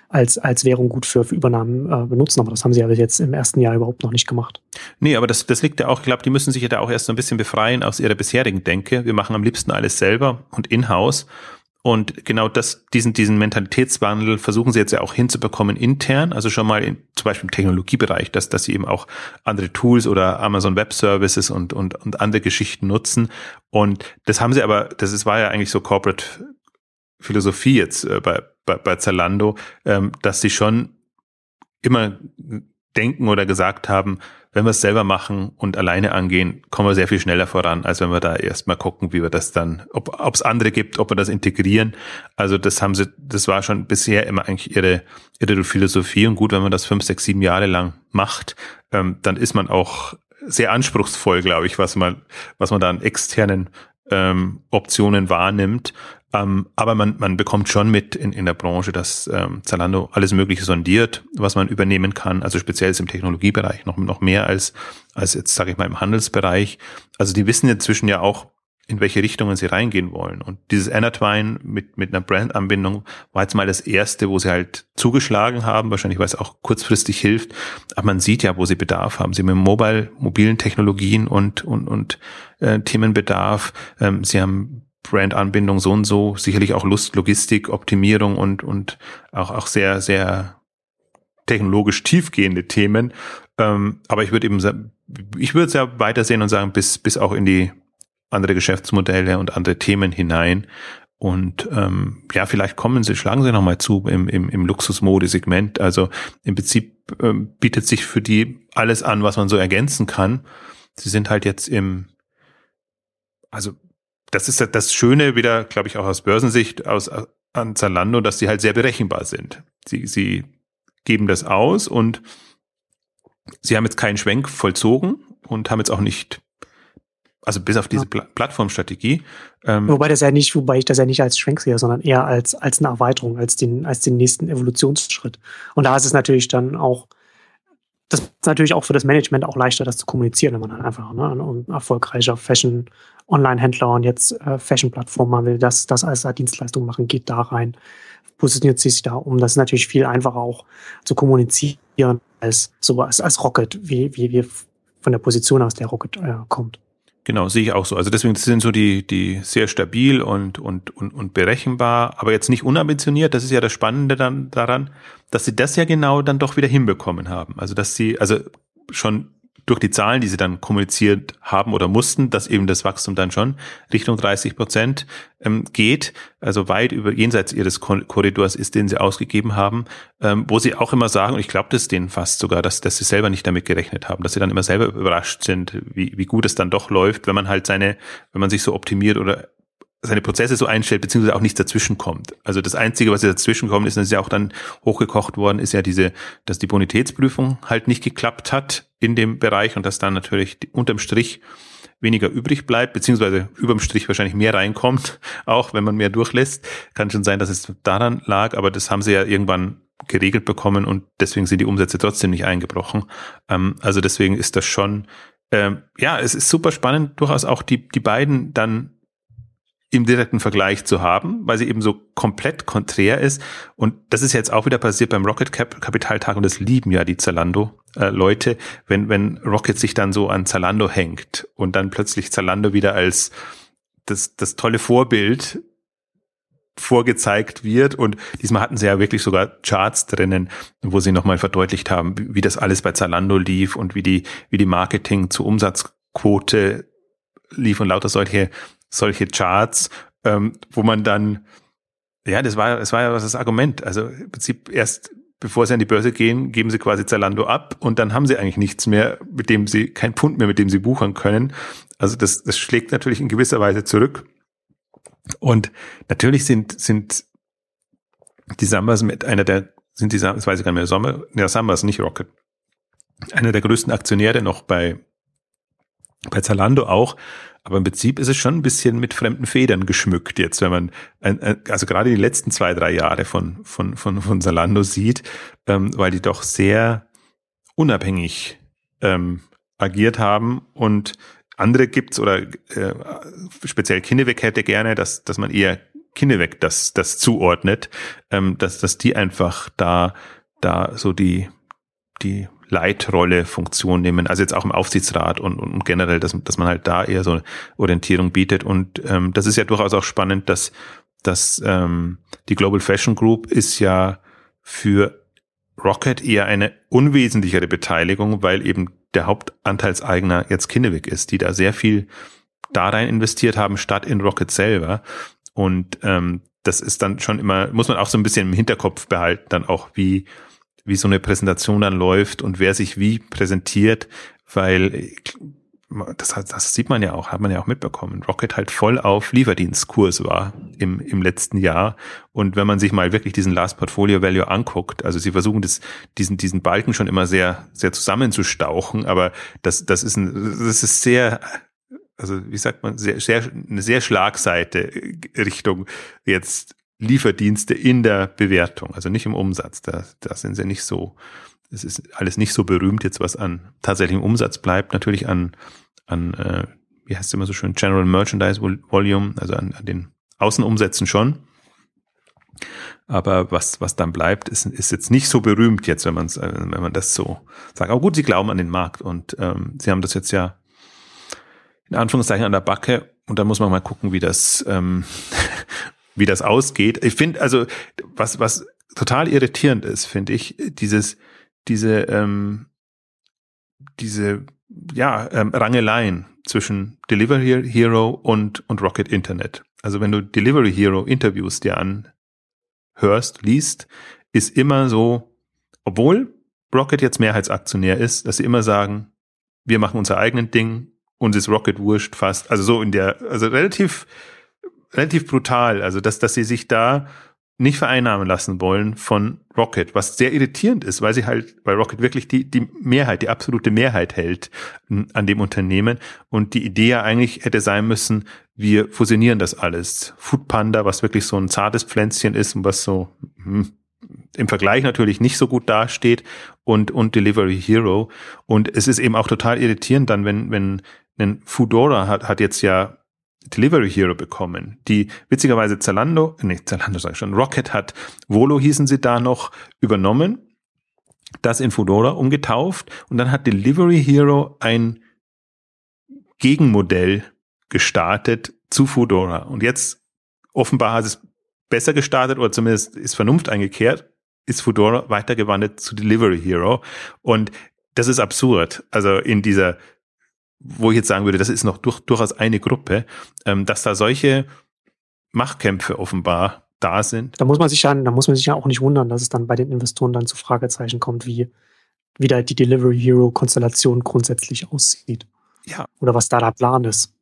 als, als Währung gut für, für Übernahmen äh, benutzen. Aber das haben sie ja bis jetzt im ersten Jahr überhaupt noch nicht gemacht. Nee, aber das, das liegt ja auch, ich glaube, die müssen sich ja da auch erst so ein bisschen befreien aus ihrer bisherigen Denke. Wir machen am liebsten alles selber und in-house. Und genau das, diesen, diesen Mentalitätswandel versuchen sie jetzt ja auch hinzubekommen intern, also schon mal in, zum Beispiel im Technologiebereich, dass, dass sie eben auch andere Tools oder Amazon Web Services und, und, und andere Geschichten nutzen. Und das haben sie aber, das ist, war ja eigentlich so Corporate Philosophie jetzt äh, bei, bei, bei Zalando, ähm, dass sie schon immer denken oder gesagt haben, wenn wir es selber machen und alleine angehen, kommen wir sehr viel schneller voran, als wenn wir da erstmal gucken, wie wir das dann, ob es andere gibt, ob wir das integrieren. Also das haben sie, das war schon bisher immer eigentlich ihre, ihre Philosophie. Und gut, wenn man das fünf, sechs, sieben Jahre lang macht, ähm, dann ist man auch sehr anspruchsvoll, glaube ich, was man, was man da an externen ähm, Optionen wahrnimmt. Ähm, aber man, man bekommt schon mit in, in der Branche, dass ähm, Zalando alles Mögliche sondiert, was man übernehmen kann. Also speziell im Technologiebereich noch, noch mehr als, als jetzt, sage ich mal, im Handelsbereich. Also die wissen inzwischen ja auch, in welche Richtungen sie reingehen wollen. Und dieses Intertwine mit, mit einer Brandanbindung war jetzt mal das erste, wo sie halt zugeschlagen haben, wahrscheinlich weil es auch kurzfristig hilft. Aber man sieht ja, wo sie Bedarf haben. Sie haben Mobile, mobilen Technologien und, und, und äh, Themenbedarf. Ähm, sie haben Brandanbindung so und so, sicherlich auch Lust, Logistik, Optimierung und, und auch, auch sehr, sehr technologisch tiefgehende Themen. Ähm, aber ich würde eben, ich würde es ja weitersehen und sagen, bis, bis auch in die andere Geschäftsmodelle und andere Themen hinein. Und ähm, ja, vielleicht kommen Sie, schlagen Sie nochmal zu im, im, im Luxusmode-Segment. Also im Prinzip ähm, bietet sich für die alles an, was man so ergänzen kann. Sie sind halt jetzt im, also das ist das Schöne wieder, glaube ich, auch aus Börsensicht, aus, an Zalando, dass sie halt sehr berechenbar sind. Sie, sie geben das aus und sie haben jetzt keinen Schwenk vollzogen und haben jetzt auch nicht, also bis auf diese ja. Plattformstrategie. Ähm, wobei das ja nicht, wobei ich das ja nicht als Schwenk sehe, sondern eher als, als eine Erweiterung, als den, als den nächsten Evolutionsschritt. Und da ist es natürlich dann auch, das ist natürlich auch für das Management auch leichter, das zu kommunizieren, wenn man dann einfach ne, ein erfolgreicher Fashion-Online-Händler und jetzt äh, Fashion-Plattform will, das, das als Dienstleistung machen, geht da rein, positioniert sich da um. Das ist natürlich viel einfacher auch zu kommunizieren als so als, als Rocket, wie, wie, wie von der Position aus der Rocket äh, kommt. Genau, sehe ich auch so. Also deswegen sind so die, die sehr stabil und, und, und, und berechenbar, aber jetzt nicht unambitioniert. Das ist ja das Spannende dann daran, dass sie das ja genau dann doch wieder hinbekommen haben. Also dass sie, also schon durch die Zahlen, die sie dann kommuniziert haben oder mussten, dass eben das Wachstum dann schon Richtung 30 Prozent ähm, geht, also weit über jenseits ihres Korridors ist, den sie ausgegeben haben, ähm, wo sie auch immer sagen, und ich glaube das denen fast sogar, dass, dass sie selber nicht damit gerechnet haben, dass sie dann immer selber überrascht sind, wie, wie gut es dann doch läuft, wenn man halt seine, wenn man sich so optimiert oder seine Prozesse so einstellt, beziehungsweise auch nichts dazwischen kommt. Also das Einzige, was dazwischen kommt, ist, das ist ja auch dann hochgekocht worden, ist ja diese, dass die Bonitätsprüfung halt nicht geklappt hat in dem Bereich und dass dann natürlich unterm Strich weniger übrig bleibt, beziehungsweise überm Strich wahrscheinlich mehr reinkommt, [LAUGHS] auch wenn man mehr durchlässt. Kann schon sein, dass es daran lag, aber das haben sie ja irgendwann geregelt bekommen und deswegen sind die Umsätze trotzdem nicht eingebrochen. Ähm, also deswegen ist das schon, ähm, ja, es ist super spannend, durchaus auch die, die beiden dann im direkten Vergleich zu haben, weil sie eben so komplett konträr ist. Und das ist jetzt auch wieder passiert beim Rocket Cap Kapitaltag und das lieben ja die Zalando äh, Leute, wenn wenn Rocket sich dann so an Zalando hängt und dann plötzlich Zalando wieder als das das tolle Vorbild vorgezeigt wird und diesmal hatten sie ja wirklich sogar Charts drinnen, wo sie nochmal verdeutlicht haben, wie, wie das alles bei Zalando lief und wie die wie die Marketing zu Umsatzquote lief und lauter solche solche Charts, ähm, wo man dann, ja, das war, das war ja das Argument. Also im Prinzip erst bevor sie an die Börse gehen, geben sie quasi Zalando ab und dann haben sie eigentlich nichts mehr, mit dem sie, kein Pfund mehr, mit dem sie buchern können. Also das, das schlägt natürlich in gewisser Weise zurück. Und natürlich sind, sind die Sambas mit einer der, sind die, das weiß ich gar nicht mehr, Sommer, ja, Sambas, nicht Rocket. Einer der größten Aktionäre noch bei, bei Zalando auch. Aber im Prinzip ist es schon ein bisschen mit fremden Federn geschmückt jetzt, wenn man, also gerade die letzten zwei, drei Jahre von, von, von, von Salando sieht, ähm, weil die doch sehr unabhängig ähm, agiert haben. Und andere gibt's oder äh, speziell Kinneweg hätte gerne, dass, dass man eher Kinneweg das, das zuordnet, ähm, dass, dass die einfach da, da so die, die Leitrolle Funktion nehmen, also jetzt auch im Aufsichtsrat und, und generell, dass, dass man halt da eher so Orientierung bietet. Und ähm, das ist ja durchaus auch spannend, dass, dass ähm, die Global Fashion Group ist ja für Rocket eher eine unwesentlichere Beteiligung, weil eben der Hauptanteilseigner jetzt Kinnevik ist, die da sehr viel da rein investiert haben, statt in Rocket selber. Und ähm, das ist dann schon immer, muss man auch so ein bisschen im Hinterkopf behalten, dann auch wie wie so eine Präsentation dann läuft und wer sich wie präsentiert, weil das, das sieht man ja auch, hat man ja auch mitbekommen. Rocket halt voll auf Lieferdienstkurs war im, im letzten Jahr. Und wenn man sich mal wirklich diesen Last Portfolio Value anguckt, also sie versuchen das, diesen, diesen Balken schon immer sehr, sehr zusammenzustauchen, aber das, das ist ein, das ist sehr, also wie sagt man, sehr, sehr, eine sehr Schlagseite Richtung jetzt Lieferdienste in der Bewertung, also nicht im Umsatz. Da, da sind sie nicht so, es ist alles nicht so berühmt jetzt, was an tatsächlichem Umsatz bleibt. Natürlich an, an äh, wie heißt es immer so schön, General Merchandise Volume, also an, an den Außenumsätzen schon. Aber was, was dann bleibt, ist, ist jetzt nicht so berühmt jetzt, wenn man wenn man das so sagt. Aber gut, sie glauben an den Markt und ähm, sie haben das jetzt ja in Anführungszeichen an der Backe und da muss man mal gucken, wie das, ähm, [LAUGHS] wie das ausgeht. Ich finde, also, was, was total irritierend ist, finde ich, dieses, diese, ähm, diese, ja, ähm, Rangeleien zwischen Delivery Hero und, und Rocket Internet. Also wenn du Delivery Hero Interviews dir anhörst, liest, ist immer so, obwohl Rocket jetzt Mehrheitsaktionär ist, dass sie immer sagen, wir machen unser eigenen Ding, uns ist Rocket wurscht fast. Also so in der, also relativ relativ brutal. Also, dass, dass sie sich da nicht vereinnahmen lassen wollen von Rocket, was sehr irritierend ist, weil sie halt, weil Rocket wirklich die, die Mehrheit, die absolute Mehrheit hält an dem Unternehmen und die Idee ja eigentlich hätte sein müssen, wir fusionieren das alles. Food Panda, was wirklich so ein zartes Pflänzchen ist und was so hm, im Vergleich natürlich nicht so gut dasteht und, und Delivery Hero. Und es ist eben auch total irritierend dann, wenn, wenn, wenn Foodora hat, hat jetzt ja Delivery Hero bekommen, die witzigerweise Zalando, nee, Zalando sag ich schon, Rocket hat, Volo hießen sie da noch, übernommen, das in Foodora umgetauft und dann hat Delivery Hero ein Gegenmodell gestartet zu Foodora. Und jetzt offenbar hat es besser gestartet oder zumindest ist Vernunft eingekehrt, ist Foodora weitergewandert zu Delivery Hero. Und das ist absurd. Also in dieser wo ich jetzt sagen würde, das ist noch durch, durchaus eine Gruppe, ähm, dass da solche Machtkämpfe offenbar da sind. Da muss man sich ja, da muss man sich ja auch nicht wundern, dass es dann bei den Investoren dann zu Fragezeichen kommt, wie, wie da die Delivery Hero Konstellation grundsätzlich aussieht. Ja. Oder was da der Plan ist.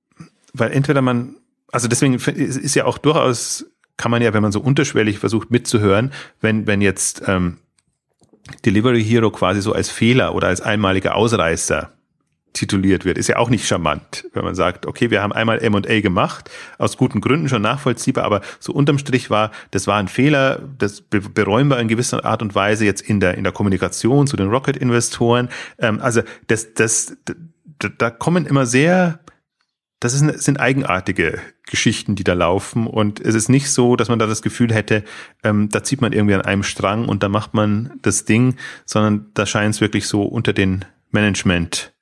Weil entweder man, also deswegen ist ja auch durchaus, kann man ja, wenn man so unterschwellig versucht mitzuhören, wenn, wenn jetzt ähm, Delivery Hero quasi so als Fehler oder als einmaliger Ausreißer tituliert wird, ist ja auch nicht charmant, wenn man sagt, okay, wir haben einmal M&A gemacht, aus guten Gründen schon nachvollziehbar, aber so unterm Strich war, das war ein Fehler, das bereuen wir in gewisser Art und Weise jetzt in der, in der Kommunikation zu den Rocket-Investoren. Ähm, also das, das, da, da kommen immer sehr, das ist, sind eigenartige Geschichten, die da laufen und es ist nicht so, dass man da das Gefühl hätte, ähm, da zieht man irgendwie an einem Strang und da macht man das Ding, sondern da scheint es wirklich so unter den Management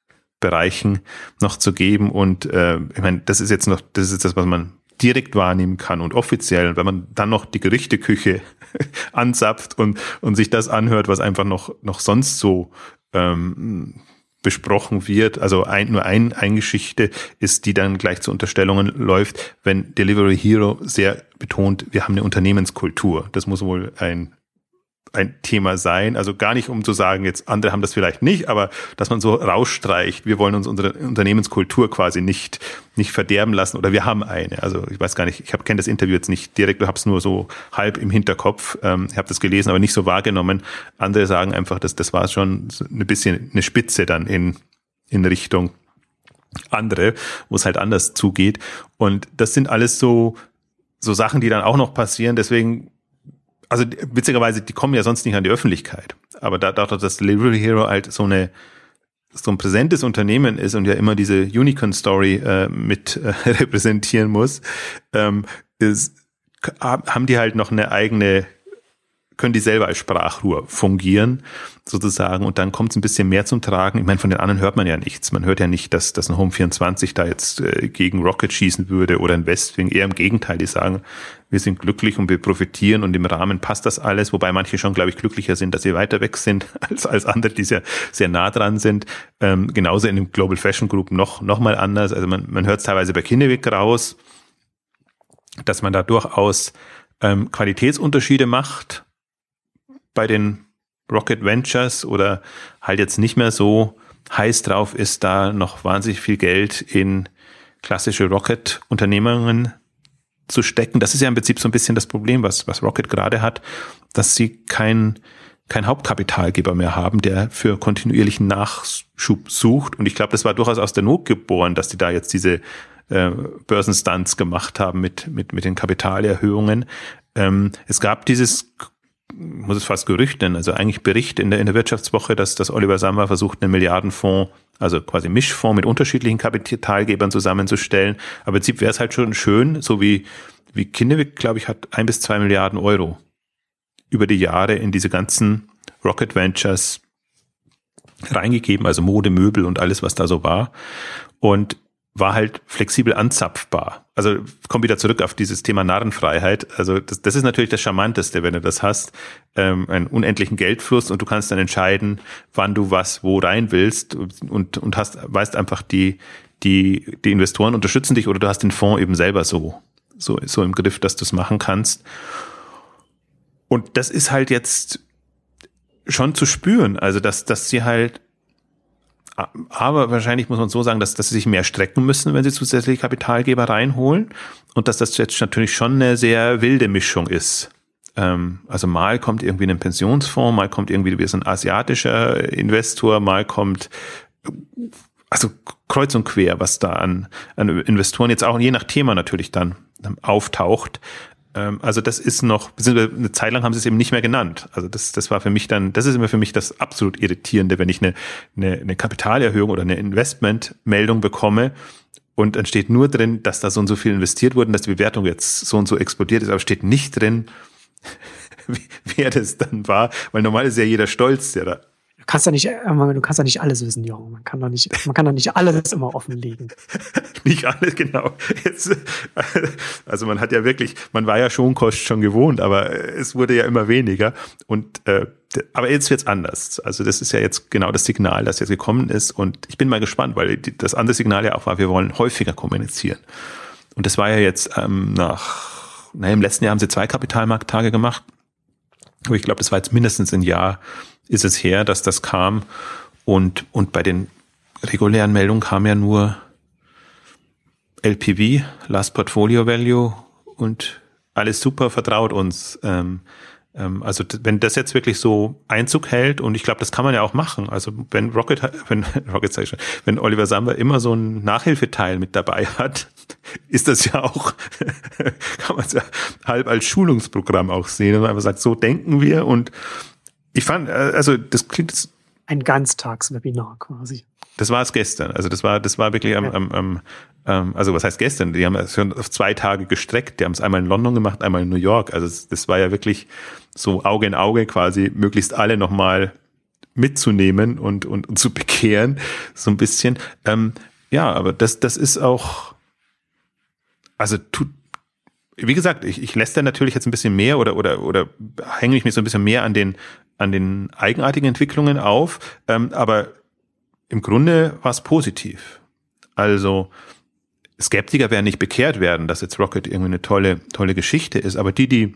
Bereichen noch zu geben. Und äh, ich meine, das ist jetzt noch, das ist das, was man direkt wahrnehmen kann und offiziell, wenn man dann noch die Gerichteküche [LAUGHS] anzapft und, und sich das anhört, was einfach noch, noch sonst so ähm, besprochen wird. Also ein, nur ein, eine Geschichte ist, die dann gleich zu Unterstellungen läuft, wenn Delivery Hero sehr betont, wir haben eine Unternehmenskultur. Das muss wohl ein ein Thema sein. Also gar nicht, um zu sagen, jetzt andere haben das vielleicht nicht, aber dass man so rausstreicht, wir wollen uns unsere Unternehmenskultur quasi nicht, nicht verderben lassen oder wir haben eine. Also ich weiß gar nicht, ich kenne das Interview jetzt nicht direkt, ich habe es nur so halb im Hinterkopf. Ähm, ich habe das gelesen, aber nicht so wahrgenommen. Andere sagen einfach, dass das war schon ein bisschen eine Spitze dann in, in Richtung andere, wo es halt anders zugeht. Und das sind alles so, so Sachen, die dann auch noch passieren. Deswegen also witzigerweise, die kommen ja sonst nicht an die Öffentlichkeit. Aber da, dadurch, dass Delivery Hero halt so eine so ein präsentes Unternehmen ist und ja immer diese Unicorn-Story äh, mit äh, [LAUGHS] repräsentieren muss, ähm, ist, haben die halt noch eine eigene können die selber als Sprachrohr fungieren, sozusagen, und dann kommt es ein bisschen mehr zum Tragen. Ich meine, von den anderen hört man ja nichts. Man hört ja nicht, dass, dass ein Home 24 da jetzt äh, gegen Rocket schießen würde oder ein Westwing. Eher im Gegenteil, die sagen, wir sind glücklich und wir profitieren und im Rahmen passt das alles, wobei manche schon, glaube ich, glücklicher sind, dass sie weiter weg sind [LAUGHS] als, als andere, die sehr, sehr nah dran sind. Ähm, genauso in dem Global Fashion Group noch, noch mal anders. Also man, man hört es teilweise bei Kinneweg raus, dass man da durchaus ähm, Qualitätsunterschiede macht bei den Rocket Ventures oder halt jetzt nicht mehr so heiß drauf ist, da noch wahnsinnig viel Geld in klassische Rocket-Unternehmungen zu stecken. Das ist ja im Prinzip so ein bisschen das Problem, was, was Rocket gerade hat, dass sie kein, kein Hauptkapitalgeber mehr haben, der für kontinuierlichen Nachschub sucht. Und ich glaube, das war durchaus aus der Not geboren, dass die da jetzt diese äh, Börsenstunts gemacht haben mit, mit, mit den Kapitalerhöhungen. Ähm, es gab dieses muss es fast Gerücht nennen, also eigentlich Bericht in der, in der Wirtschaftswoche, dass, dass Oliver Sammer versucht, einen Milliardenfonds, also quasi Mischfonds mit unterschiedlichen Kapitalgebern zusammenzustellen. Aber im Prinzip wäre es halt schon schön, so wie, wie Kinnevik, glaube ich, hat ein bis zwei Milliarden Euro über die Jahre in diese ganzen Rocket Ventures reingegeben, also Mode, Möbel und alles, was da so war. Und war halt flexibel anzapfbar. Also komm wieder zurück auf dieses Thema Narrenfreiheit. Also das, das ist natürlich das Charmanteste, wenn du das hast, ähm, einen unendlichen Geldfluss und du kannst dann entscheiden, wann du was wo rein willst und, und hast, weißt einfach, die, die, die Investoren unterstützen dich oder du hast den Fonds eben selber so, so, so im Griff, dass du es machen kannst. Und das ist halt jetzt schon zu spüren. Also, dass, dass sie halt aber wahrscheinlich muss man so sagen, dass, dass sie sich mehr strecken müssen, wenn sie zusätzliche Kapitalgeber reinholen und dass das jetzt natürlich schon eine sehr wilde Mischung ist ähm, also mal kommt irgendwie ein Pensionsfonds, mal kommt irgendwie so ein asiatischer Investor, mal kommt also kreuz und quer, was da an, an Investoren jetzt auch je nach Thema natürlich dann auftaucht. Ähm, also das ist noch, eine Zeit lang haben sie es eben nicht mehr genannt. Also das, das war für mich dann, das ist immer für mich das absolut Irritierende, wenn ich eine, eine, eine Kapitalerhöhung oder eine Investmentmeldung bekomme und dann steht nur drin, dass da so und so viel investiert wurde, dass die Bewertung jetzt so und so explodiert ist, aber steht nicht drin, [LAUGHS] wer das dann war, weil normal ist ja jeder stolz, der da Du kannst ja nicht, äh, du kannst ja nicht alles wissen, Jürgen. Man kann doch nicht, man kann doch nicht alles immer offenlegen. [LAUGHS] nicht alles, genau. Jetzt, also man hat ja wirklich, man war ja schon Kost schon gewohnt, aber es wurde ja immer weniger. Und äh, aber jetzt wird's anders. Also das ist ja jetzt genau das Signal, das jetzt gekommen ist. Und ich bin mal gespannt, weil das andere Signal ja auch war, wir wollen häufiger kommunizieren. Und das war ja jetzt ähm, nach, naja, im letzten Jahr haben sie zwei Kapitalmarkttage gemacht. Aber ich glaube, das war jetzt mindestens ein Jahr ist es her, dass das kam. Und, und bei den regulären Meldungen kam ja nur LPV, Last Portfolio Value und alles super vertraut uns. Ähm, ähm, also wenn das jetzt wirklich so Einzug hält und ich glaube, das kann man ja auch machen. Also wenn Rocket, wenn [LAUGHS] Rocket wenn Oliver Samba immer so ein Nachhilfeteil mit dabei hat, ist das ja auch, [LAUGHS] kann man es ja halb als Schulungsprogramm auch sehen. Und man einfach sagt, so denken wir und ich fand, äh, also das klingt jetzt ein Ganztagswebinar quasi. Das war es gestern. Also das war, das war wirklich am, am, am ähm, also was heißt gestern? Die haben es schon auf zwei Tage gestreckt. Die haben es einmal in London gemacht, einmal in New York. Also das, das war ja wirklich so Auge in Auge quasi, möglichst alle nochmal mitzunehmen und, und, und zu bekehren, so ein bisschen. Ähm, ja, aber das, das ist auch, also tut, wie gesagt, ich, ich lässt da natürlich jetzt ein bisschen mehr oder, oder, oder hänge ich mich so ein bisschen mehr an den, an den eigenartigen Entwicklungen auf, ähm, aber im Grunde war es positiv. Also Skeptiker werden nicht bekehrt werden, dass jetzt Rocket irgendwie eine tolle, tolle Geschichte ist, aber die, die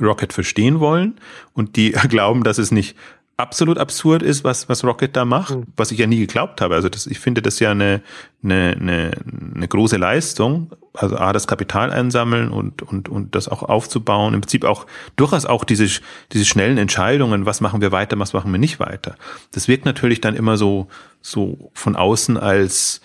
Rocket verstehen wollen und die [LAUGHS] glauben, dass es nicht absolut absurd ist, was, was Rocket da macht, mhm. was ich ja nie geglaubt habe. Also das, ich finde das ja eine, eine, eine, eine große Leistung, also A, das Kapital einsammeln und, und, und das auch aufzubauen. Im Prinzip auch durchaus auch diese, diese schnellen Entscheidungen, was machen wir weiter, was machen wir nicht weiter. Das wirkt natürlich dann immer so, so von außen als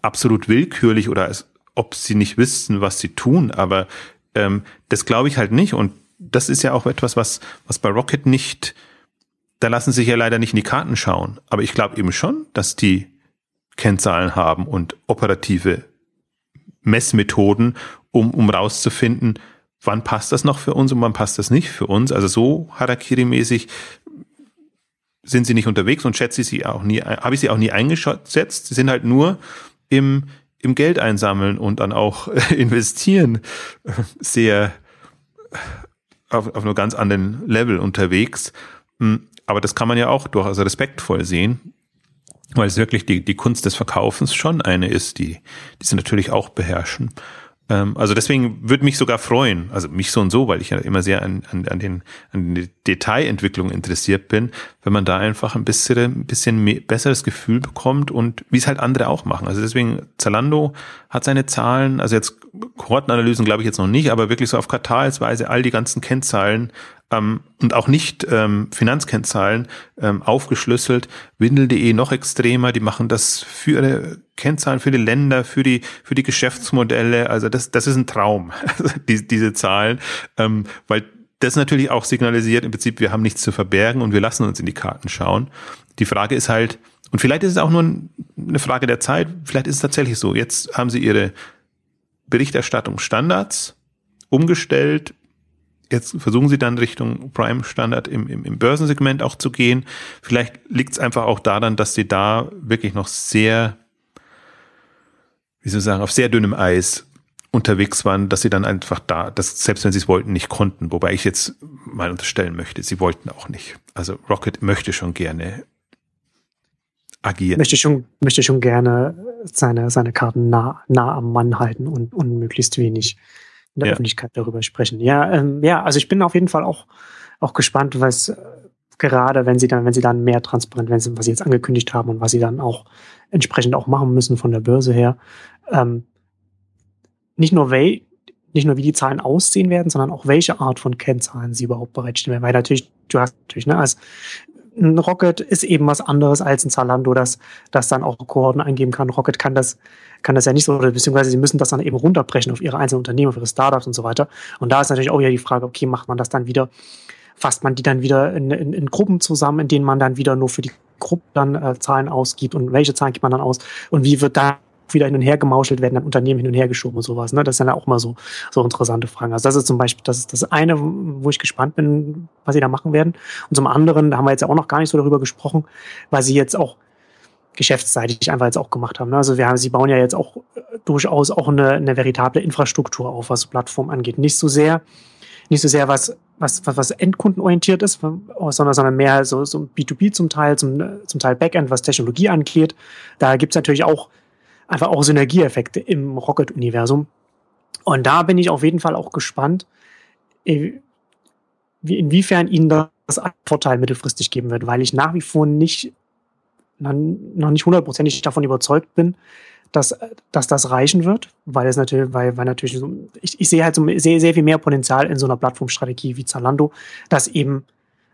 absolut willkürlich oder als ob sie nicht wüssten, was sie tun. Aber ähm, das glaube ich halt nicht. Und das ist ja auch etwas, was, was bei Rocket nicht, da lassen sich ja leider nicht in die Karten schauen. Aber ich glaube eben schon, dass die Kennzahlen haben und operative Messmethoden, um, um rauszufinden, wann passt das noch für uns und wann passt das nicht für uns. Also so Harakiri-mäßig sind sie nicht unterwegs und schätze ich sie auch nie, habe ich sie auch nie eingeschätzt. Sie sind halt nur im, im Geld einsammeln und dann auch [LAUGHS] investieren sehr auf, auf einem ganz anderen Level unterwegs. Hm, aber das kann man ja auch durchaus respektvoll sehen, weil es wirklich die, die Kunst des Verkaufens schon eine ist, die, die sie natürlich auch beherrschen. Ähm, also deswegen würde mich sogar freuen, also mich so und so, weil ich ja immer sehr an, an, an, den, an die Detailentwicklung interessiert bin, wenn man da einfach ein bisschen, ein bisschen mehr, besseres Gefühl bekommt und wie es halt andere auch machen. Also deswegen, Zalando hat seine Zahlen, also jetzt Kohortenanalysen glaube ich jetzt noch nicht, aber wirklich so auf Quartalsweise all die ganzen Kennzahlen ähm, und auch nicht ähm, Finanzkennzahlen ähm, aufgeschlüsselt. Windel.de noch extremer, die machen das für ihre Kennzahlen, für die Länder, für die, für die Geschäftsmodelle. Also das, das ist ein Traum, [LAUGHS] die, diese Zahlen, ähm, weil das natürlich auch signalisiert, im Prinzip, wir haben nichts zu verbergen und wir lassen uns in die Karten schauen. Die Frage ist halt, und vielleicht ist es auch nur eine Frage der Zeit, vielleicht ist es tatsächlich so, jetzt haben sie ihre Berichterstattungsstandards umgestellt, Jetzt versuchen sie dann Richtung Prime Standard im, im, im Börsensegment auch zu gehen. Vielleicht liegt es einfach auch daran, dass sie da wirklich noch sehr, wie soll ich sagen, auf sehr dünnem Eis unterwegs waren, dass sie dann einfach da, dass selbst wenn sie es wollten, nicht konnten. Wobei ich jetzt mal unterstellen möchte, sie wollten auch nicht. Also Rocket möchte schon gerne agieren. Möchte schon, möchte schon gerne seine, seine Karten nah, nah am Mann halten und, und möglichst wenig in der ja. Öffentlichkeit darüber sprechen. Ja, ähm, ja, also ich bin auf jeden Fall auch, auch gespannt, was äh, gerade wenn sie dann, wenn sie dann mehr transparent, wenn sie, was sie jetzt angekündigt haben und was sie dann auch entsprechend auch machen müssen von der Börse her, ähm, nicht nur wel nicht nur wie die Zahlen aussehen werden, sondern auch welche Art von Kennzahlen sie überhaupt bereitstellen werden. Weil natürlich, du hast natürlich, ne, als ein Rocket ist eben was anderes als ein Zalando, das, das dann auch Koordinaten eingeben kann. Rocket kann das, kann das ja nicht so, oder beziehungsweise sie müssen das dann eben runterbrechen auf ihre einzelnen Unternehmen, auf ihre Startups und so weiter. Und da ist natürlich auch wieder die Frage, okay, macht man das dann wieder, fasst man die dann wieder in, in, in Gruppen zusammen, in denen man dann wieder nur für die Gruppe dann äh, Zahlen ausgibt und welche Zahlen gibt man dann aus und wie wird da wieder hin und her gemauschelt, werden dann Unternehmen hin und her geschoben und sowas. Ne? Das sind ja auch mal so, so interessante Fragen. Also das ist zum Beispiel, das ist das eine, wo ich gespannt bin, was sie da machen werden. Und zum anderen, da haben wir jetzt ja auch noch gar nicht so darüber gesprochen, weil sie jetzt auch geschäftsseitig einfach jetzt auch gemacht haben. Ne? Also wir haben, sie bauen ja jetzt auch äh, durchaus auch eine, eine veritable Infrastruktur auf, was Plattform angeht. Nicht so sehr, nicht so sehr was, was, was, was endkundenorientiert ist, sondern, sondern mehr so, so B2B zum Teil, zum, zum Teil Backend, was Technologie angeht. Da gibt's natürlich auch einfach auch Synergieeffekte im Rocket-Universum. Und da bin ich auf jeden Fall auch gespannt, äh, inwiefern ihnen das Vorteil mittelfristig geben wird, weil ich nach wie vor nicht, noch nicht hundertprozentig davon überzeugt bin, dass, dass das reichen wird, weil es natürlich, weil, weil natürlich so, ich, ich sehe halt so sehr, sehr viel mehr Potenzial in so einer Plattformstrategie wie Zalando, dass eben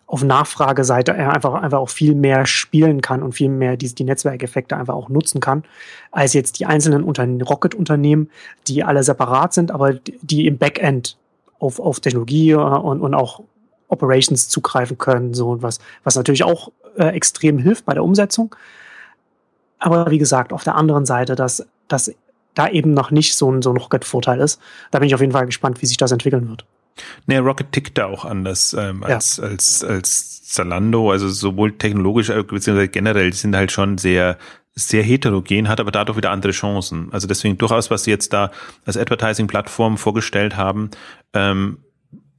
auf Nachfrageseite einfach, einfach auch viel mehr spielen kann und viel mehr die, die Netzwerkeffekte einfach auch nutzen kann, als jetzt die einzelnen Rocket-Unternehmen, die alle separat sind, aber die im Backend auf, auf Technologie äh, und, und auch Operations zugreifen können, so und was, was natürlich auch äh, extrem hilft bei der Umsetzung. Aber wie gesagt, auf der anderen Seite, dass, dass da eben noch nicht so ein, so ein Rocket-Vorteil ist, da bin ich auf jeden Fall gespannt, wie sich das entwickeln wird. Nee, Rocket tickt da auch anders ähm, als, ja. als, als Zalando, also sowohl technologisch äh, beziehungsweise generell, sind halt schon sehr sehr heterogen, hat aber dadurch wieder andere Chancen. Also deswegen durchaus, was sie jetzt da als Advertising-Plattform vorgestellt haben, ähm,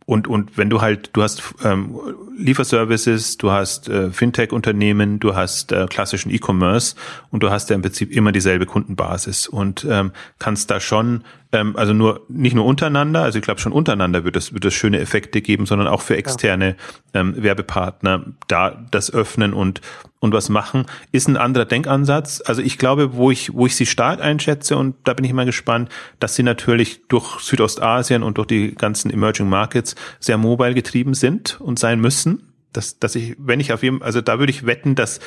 und, und wenn du halt, du hast ähm, Lieferservices, du hast äh, Fintech-Unternehmen, du hast äh, klassischen E-Commerce und du hast ja im Prinzip immer dieselbe Kundenbasis. Und ähm, kannst da schon ähm, also nur nicht nur untereinander, also ich glaube schon untereinander wird es wird es schöne Effekte geben, sondern auch für externe ähm, Werbepartner da das öffnen und und was machen, ist ein anderer Denkansatz. Also ich glaube, wo ich wo ich sie stark einschätze und da bin ich immer gespannt, dass sie natürlich durch Südostasien und durch die ganzen Emerging Markets sehr mobile getrieben sind und sein müssen. Dass, dass ich, wenn ich auf jeden, also da würde ich wetten, dass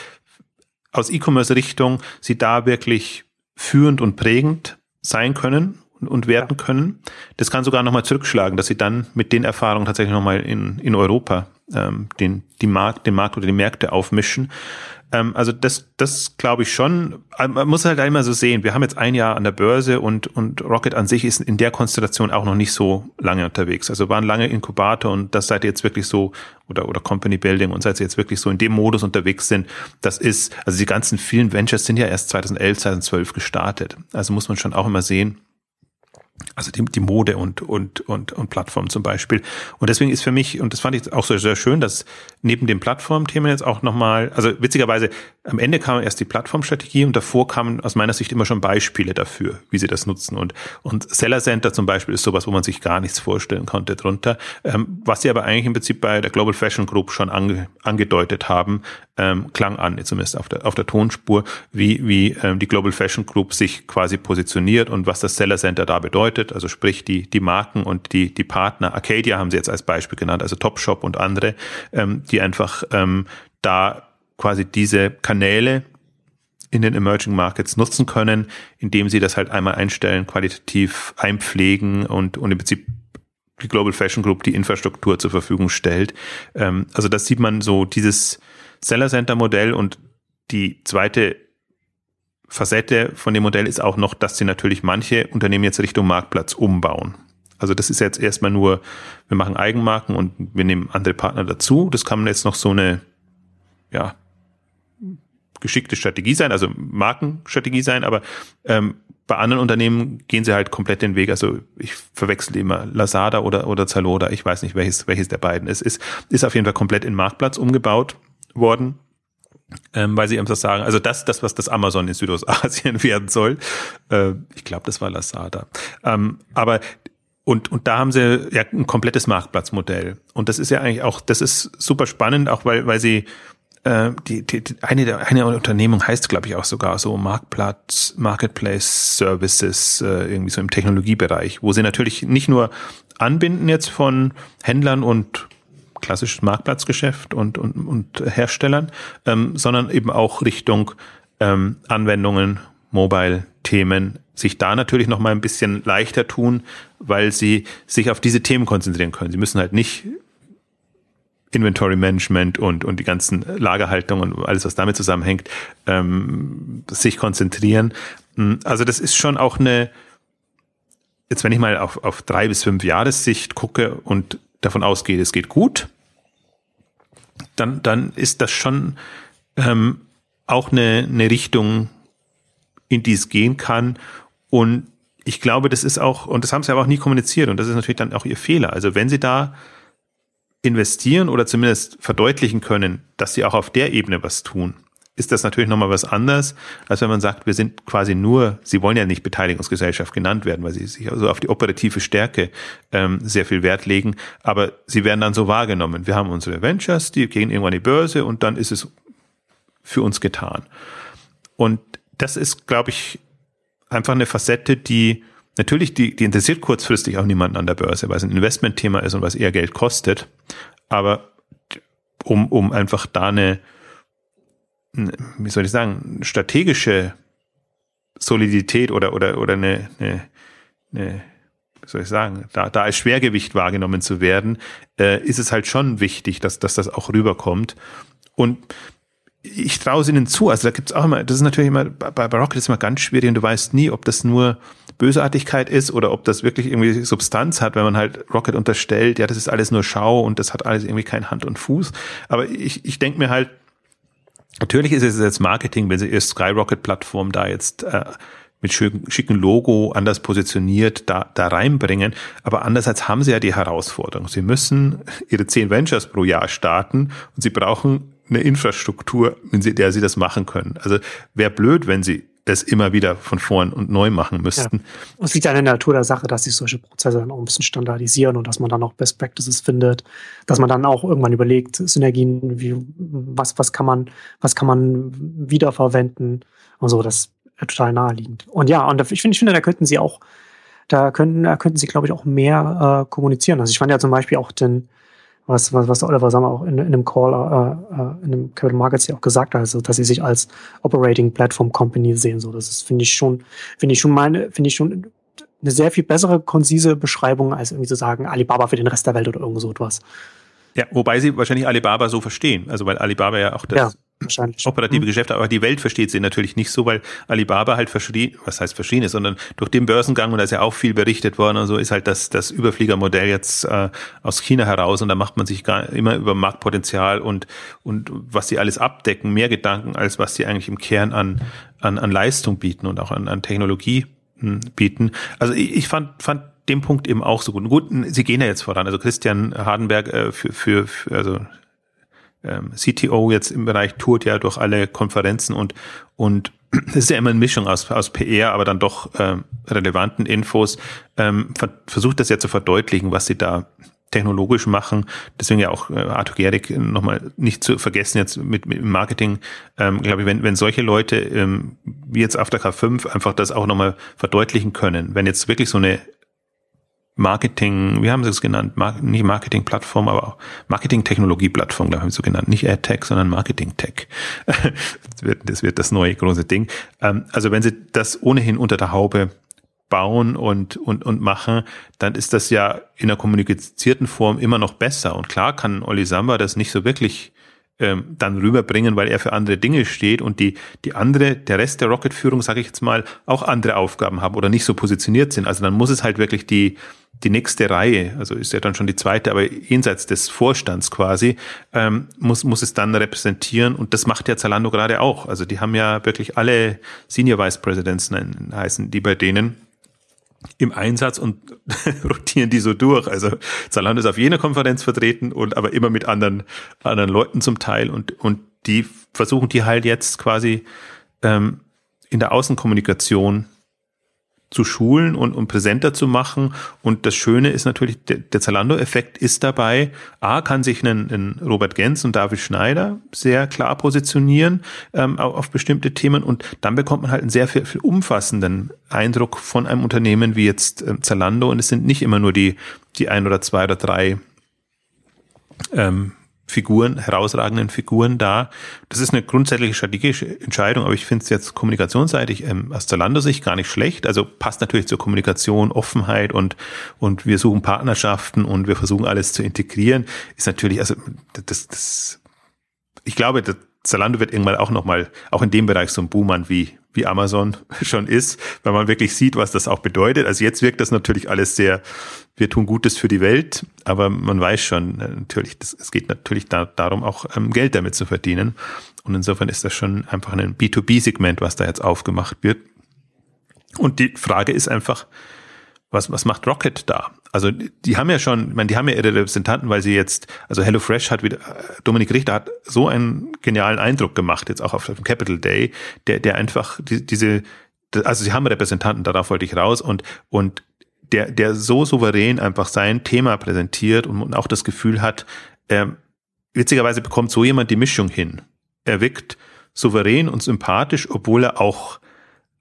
aus E-Commerce-Richtung sie da wirklich führend und prägend sein können und werten können. Das kann sogar nochmal zurückschlagen, dass sie dann mit den Erfahrungen tatsächlich nochmal in, in Europa ähm, den, die Markt, den Markt oder die Märkte aufmischen. Ähm, also das, das glaube ich schon. Äh, man muss halt einmal so sehen. Wir haben jetzt ein Jahr an der Börse und, und Rocket an sich ist in der Konstellation auch noch nicht so lange unterwegs. Also waren lange Inkubator und das seid ihr jetzt wirklich so oder, oder Company Building und seid ihr jetzt wirklich so in dem Modus unterwegs sind. Das ist, also die ganzen vielen Ventures sind ja erst 2011, 2012 gestartet. Also muss man schon auch immer sehen also die, die Mode und, und, und, und Plattform zum Beispiel. Und deswegen ist für mich, und das fand ich auch so sehr schön, dass neben dem Plattformthema jetzt auch nochmal, also witzigerweise, am Ende kam erst die Plattformstrategie und davor kamen aus meiner Sicht immer schon Beispiele dafür, wie sie das nutzen. Und, und Seller Center zum Beispiel ist sowas, wo man sich gar nichts vorstellen konnte drunter. Ähm, was sie aber eigentlich im Prinzip bei der Global Fashion Group schon ange, angedeutet haben, ähm, klang an, zumindest auf der, auf der Tonspur, wie, wie ähm, die Global Fashion Group sich quasi positioniert und was das Seller Center da bedeutet, also sprich die, die Marken und die, die Partner. Arcadia haben sie jetzt als Beispiel genannt, also Topshop und andere, ähm, die einfach ähm, da quasi diese Kanäle in den Emerging Markets nutzen können, indem sie das halt einmal einstellen, qualitativ einpflegen und, und im Prinzip die Global Fashion Group die Infrastruktur zur Verfügung stellt. Ähm, also das sieht man so dieses Seller Center Modell und die zweite Facette von dem Modell ist auch noch, dass sie natürlich manche Unternehmen jetzt Richtung Marktplatz umbauen. Also das ist jetzt erstmal nur, wir machen Eigenmarken und wir nehmen andere Partner dazu. Das kann jetzt noch so eine, ja, geschickte Strategie sein, also Markenstrategie sein, aber ähm, bei anderen Unternehmen gehen sie halt komplett den Weg. Also ich verwechsel immer Lazada oder, oder Zalora. Ich weiß nicht, welches, welches der beiden ist. Ist, ist auf jeden Fall komplett in Marktplatz umgebaut worden. Ähm, weil sie eben das sagen, also das, das, was das Amazon in Südostasien [LAUGHS] werden soll. Äh, ich glaube, das war Lazada. Ähm, aber und, und da haben sie ja ein komplettes Marktplatzmodell. Und das ist ja eigentlich auch, das ist super spannend, auch weil, weil sie äh, die, die, die, eine, der, eine Unternehmung heißt, glaube ich, auch sogar so Marktplatz, Marketplace Services, äh, irgendwie so im Technologiebereich, wo sie natürlich nicht nur anbinden jetzt von Händlern und klassisches Marktplatzgeschäft und, und, und Herstellern, ähm, sondern eben auch Richtung ähm, Anwendungen, Mobile-Themen, sich da natürlich noch mal ein bisschen leichter tun, weil sie sich auf diese Themen konzentrieren können. Sie müssen halt nicht Inventory Management und, und die ganzen Lagerhaltung und alles, was damit zusammenhängt, ähm, sich konzentrieren. Hm, also das ist schon auch eine, jetzt wenn ich mal auf, auf drei bis fünf Jahressicht gucke und davon ausgehe, es geht gut, dann, dann ist das schon ähm, auch eine, eine Richtung, in die es gehen kann. Und ich glaube, das ist auch, und das haben sie aber auch nie kommuniziert, und das ist natürlich dann auch ihr Fehler. Also wenn sie da investieren oder zumindest verdeutlichen können, dass sie auch auf der Ebene was tun, ist das natürlich nochmal was anderes, als wenn man sagt, wir sind quasi nur, sie wollen ja nicht Beteiligungsgesellschaft genannt werden, weil sie sich also auf die operative Stärke ähm, sehr viel Wert legen, aber sie werden dann so wahrgenommen. Wir haben unsere Ventures, die gehen irgendwann in die Börse und dann ist es für uns getan. Und das ist, glaube ich, einfach eine Facette, die Natürlich, die, die interessiert kurzfristig auch niemanden an der Börse, weil es ein Investmentthema ist und was eher Geld kostet. Aber um, um einfach da eine, wie soll ich sagen, strategische Solidität oder, oder, oder eine, eine, eine wie soll ich sagen, da, da als Schwergewicht wahrgenommen zu werden, äh, ist es halt schon wichtig, dass, dass das auch rüberkommt. Und ich traue es ihnen zu. Also da gibt es auch immer, das ist natürlich immer, bei, Rocket ist immer ganz schwierig und du weißt nie, ob das nur Bösartigkeit ist oder ob das wirklich irgendwie Substanz hat, wenn man halt Rocket unterstellt, ja, das ist alles nur Schau und das hat alles irgendwie kein Hand und Fuß. Aber ich, ich denke mir halt, natürlich ist es jetzt Marketing, wenn sie ihr Skyrocket-Plattform da jetzt äh, mit schicken, schicken Logo anders positioniert da, da reinbringen. Aber andererseits haben sie ja die Herausforderung. Sie müssen ihre zehn Ventures pro Jahr starten und sie brauchen eine Infrastruktur, in der sie das machen können. Also wäre blöd, wenn sie es immer wieder von vorn und neu machen müssten. Ja. Es liegt ja in der Natur der Sache, dass sich solche Prozesse dann auch ein bisschen standardisieren und dass man dann auch Best Practices findet, dass man dann auch irgendwann überlegt, Synergien, wie, was, was kann man, was kann man wiederverwenden und so, das ist total naheliegend. Und ja, und ich finde, ich finde, da könnten sie auch, da könnten, da könnten sie, glaube ich, auch mehr äh, kommunizieren. Also ich fand ja zum Beispiel auch den, was, was, was Oliver Sammer auch in, in einem Call, äh, äh, in einem Capital Markets ja auch gesagt hat, also, dass sie sich als Operating Platform Company sehen. So, das ist, finde ich schon, finde ich schon meine, finde ich schon eine sehr viel bessere, konzise Beschreibung, als irgendwie zu sagen, Alibaba für den Rest der Welt oder irgend so etwas. Ja, wobei sie wahrscheinlich Alibaba so verstehen. Also, weil Alibaba ja auch das ja wahrscheinlich. operative mhm. Geschäfte, aber die Welt versteht sie natürlich nicht so, weil Alibaba halt verschrien, was heißt verschrien ist, sondern durch den Börsengang, und da ist ja auch viel berichtet worden und so, ist halt das, das Überfliegermodell jetzt äh, aus China heraus und da macht man sich gar immer über Marktpotenzial und, und was sie alles abdecken, mehr Gedanken, als was sie eigentlich im Kern an, an, an Leistung bieten und auch an, an Technologie hm, bieten. Also ich, ich fand, fand den Punkt eben auch so gut. Gut, sie gehen ja jetzt voran. Also Christian Hardenberg äh, für, für, für also ähm, CTO jetzt im Bereich tourt ja durch alle Konferenzen und und es [CLEARS THROAT] ist ja immer eine Mischung aus, aus PR, aber dann doch ähm, relevanten Infos. Ähm, ver versucht das ja zu verdeutlichen, was sie da technologisch machen. Deswegen ja auch äh, Arthur Gehrig nochmal nicht zu vergessen jetzt mit, mit Marketing. Ähm, glaube ich, wenn, wenn solche Leute ähm, wie jetzt auf der K5 einfach das auch nochmal verdeutlichen können, wenn jetzt wirklich so eine Marketing, wie haben sie es genannt? Mar nicht Marketing-Plattform, aber Marketing-Technologie-Plattform, glaube ich, so genannt. Nicht AdTech, sondern Marketing-Tech. [LAUGHS] das, wird, das wird das neue große Ding. Ähm, also wenn sie das ohnehin unter der Haube bauen und, und, und machen, dann ist das ja in einer kommunizierten Form immer noch besser. Und klar kann Olli Samba das nicht so wirklich ähm, dann rüberbringen, weil er für andere Dinge steht und die, die andere, der Rest der Rocket-Führung, sage ich jetzt mal, auch andere Aufgaben haben oder nicht so positioniert sind. Also dann muss es halt wirklich die, die nächste Reihe, also ist ja dann schon die zweite, aber jenseits des Vorstands quasi, ähm, muss, muss es dann repräsentieren und das macht ja Zalando gerade auch. Also die haben ja wirklich alle Senior Vice Presidents heißen die bei denen im Einsatz und [LAUGHS] rotieren die so durch. Also Zalando ist auf jener Konferenz vertreten und aber immer mit anderen, anderen Leuten zum Teil und, und die versuchen die halt jetzt quasi ähm, in der Außenkommunikation zu schulen und, und präsenter zu machen. Und das Schöne ist natürlich, der, der Zalando-Effekt ist dabei. A, kann sich ein, ein Robert Gens und David Schneider sehr klar positionieren ähm, auf bestimmte Themen. Und dann bekommt man halt einen sehr viel, viel umfassenden Eindruck von einem Unternehmen wie jetzt ähm, Zalando. Und es sind nicht immer nur die, die ein oder zwei oder drei ähm, Figuren, herausragenden Figuren da. Das ist eine grundsätzliche strategische Entscheidung, aber ich finde es jetzt kommunikationsseitig ähm, aus Zalando-Sicht gar nicht schlecht. Also passt natürlich zur Kommunikation, Offenheit und, und wir suchen Partnerschaften und wir versuchen alles zu integrieren. Ist natürlich, also das, das ich glaube, das Zalando wird irgendwann auch nochmal, auch in dem Bereich so ein Boomer wie, wie Amazon [LAUGHS] schon ist, weil man wirklich sieht, was das auch bedeutet. Also jetzt wirkt das natürlich alles sehr, wir tun Gutes für die Welt, aber man weiß schon äh, natürlich, das, es geht natürlich da, darum, auch ähm, Geld damit zu verdienen. Und insofern ist das schon einfach ein B2B-Segment, was da jetzt aufgemacht wird. Und die Frage ist einfach, was, was macht Rocket da? Also die haben ja schon, ich meine, die haben ja ihre Repräsentanten, weil sie jetzt, also HelloFresh hat wieder, Dominik Richter hat so einen genialen Eindruck gemacht, jetzt auch auf dem Capital Day, der, der einfach die, diese, also sie haben Repräsentanten, darauf wollte ich raus und, und der, der so souverän einfach sein Thema präsentiert und auch das Gefühl hat, ähm, witzigerweise bekommt so jemand die Mischung hin. Er wirkt souverän und sympathisch, obwohl er auch,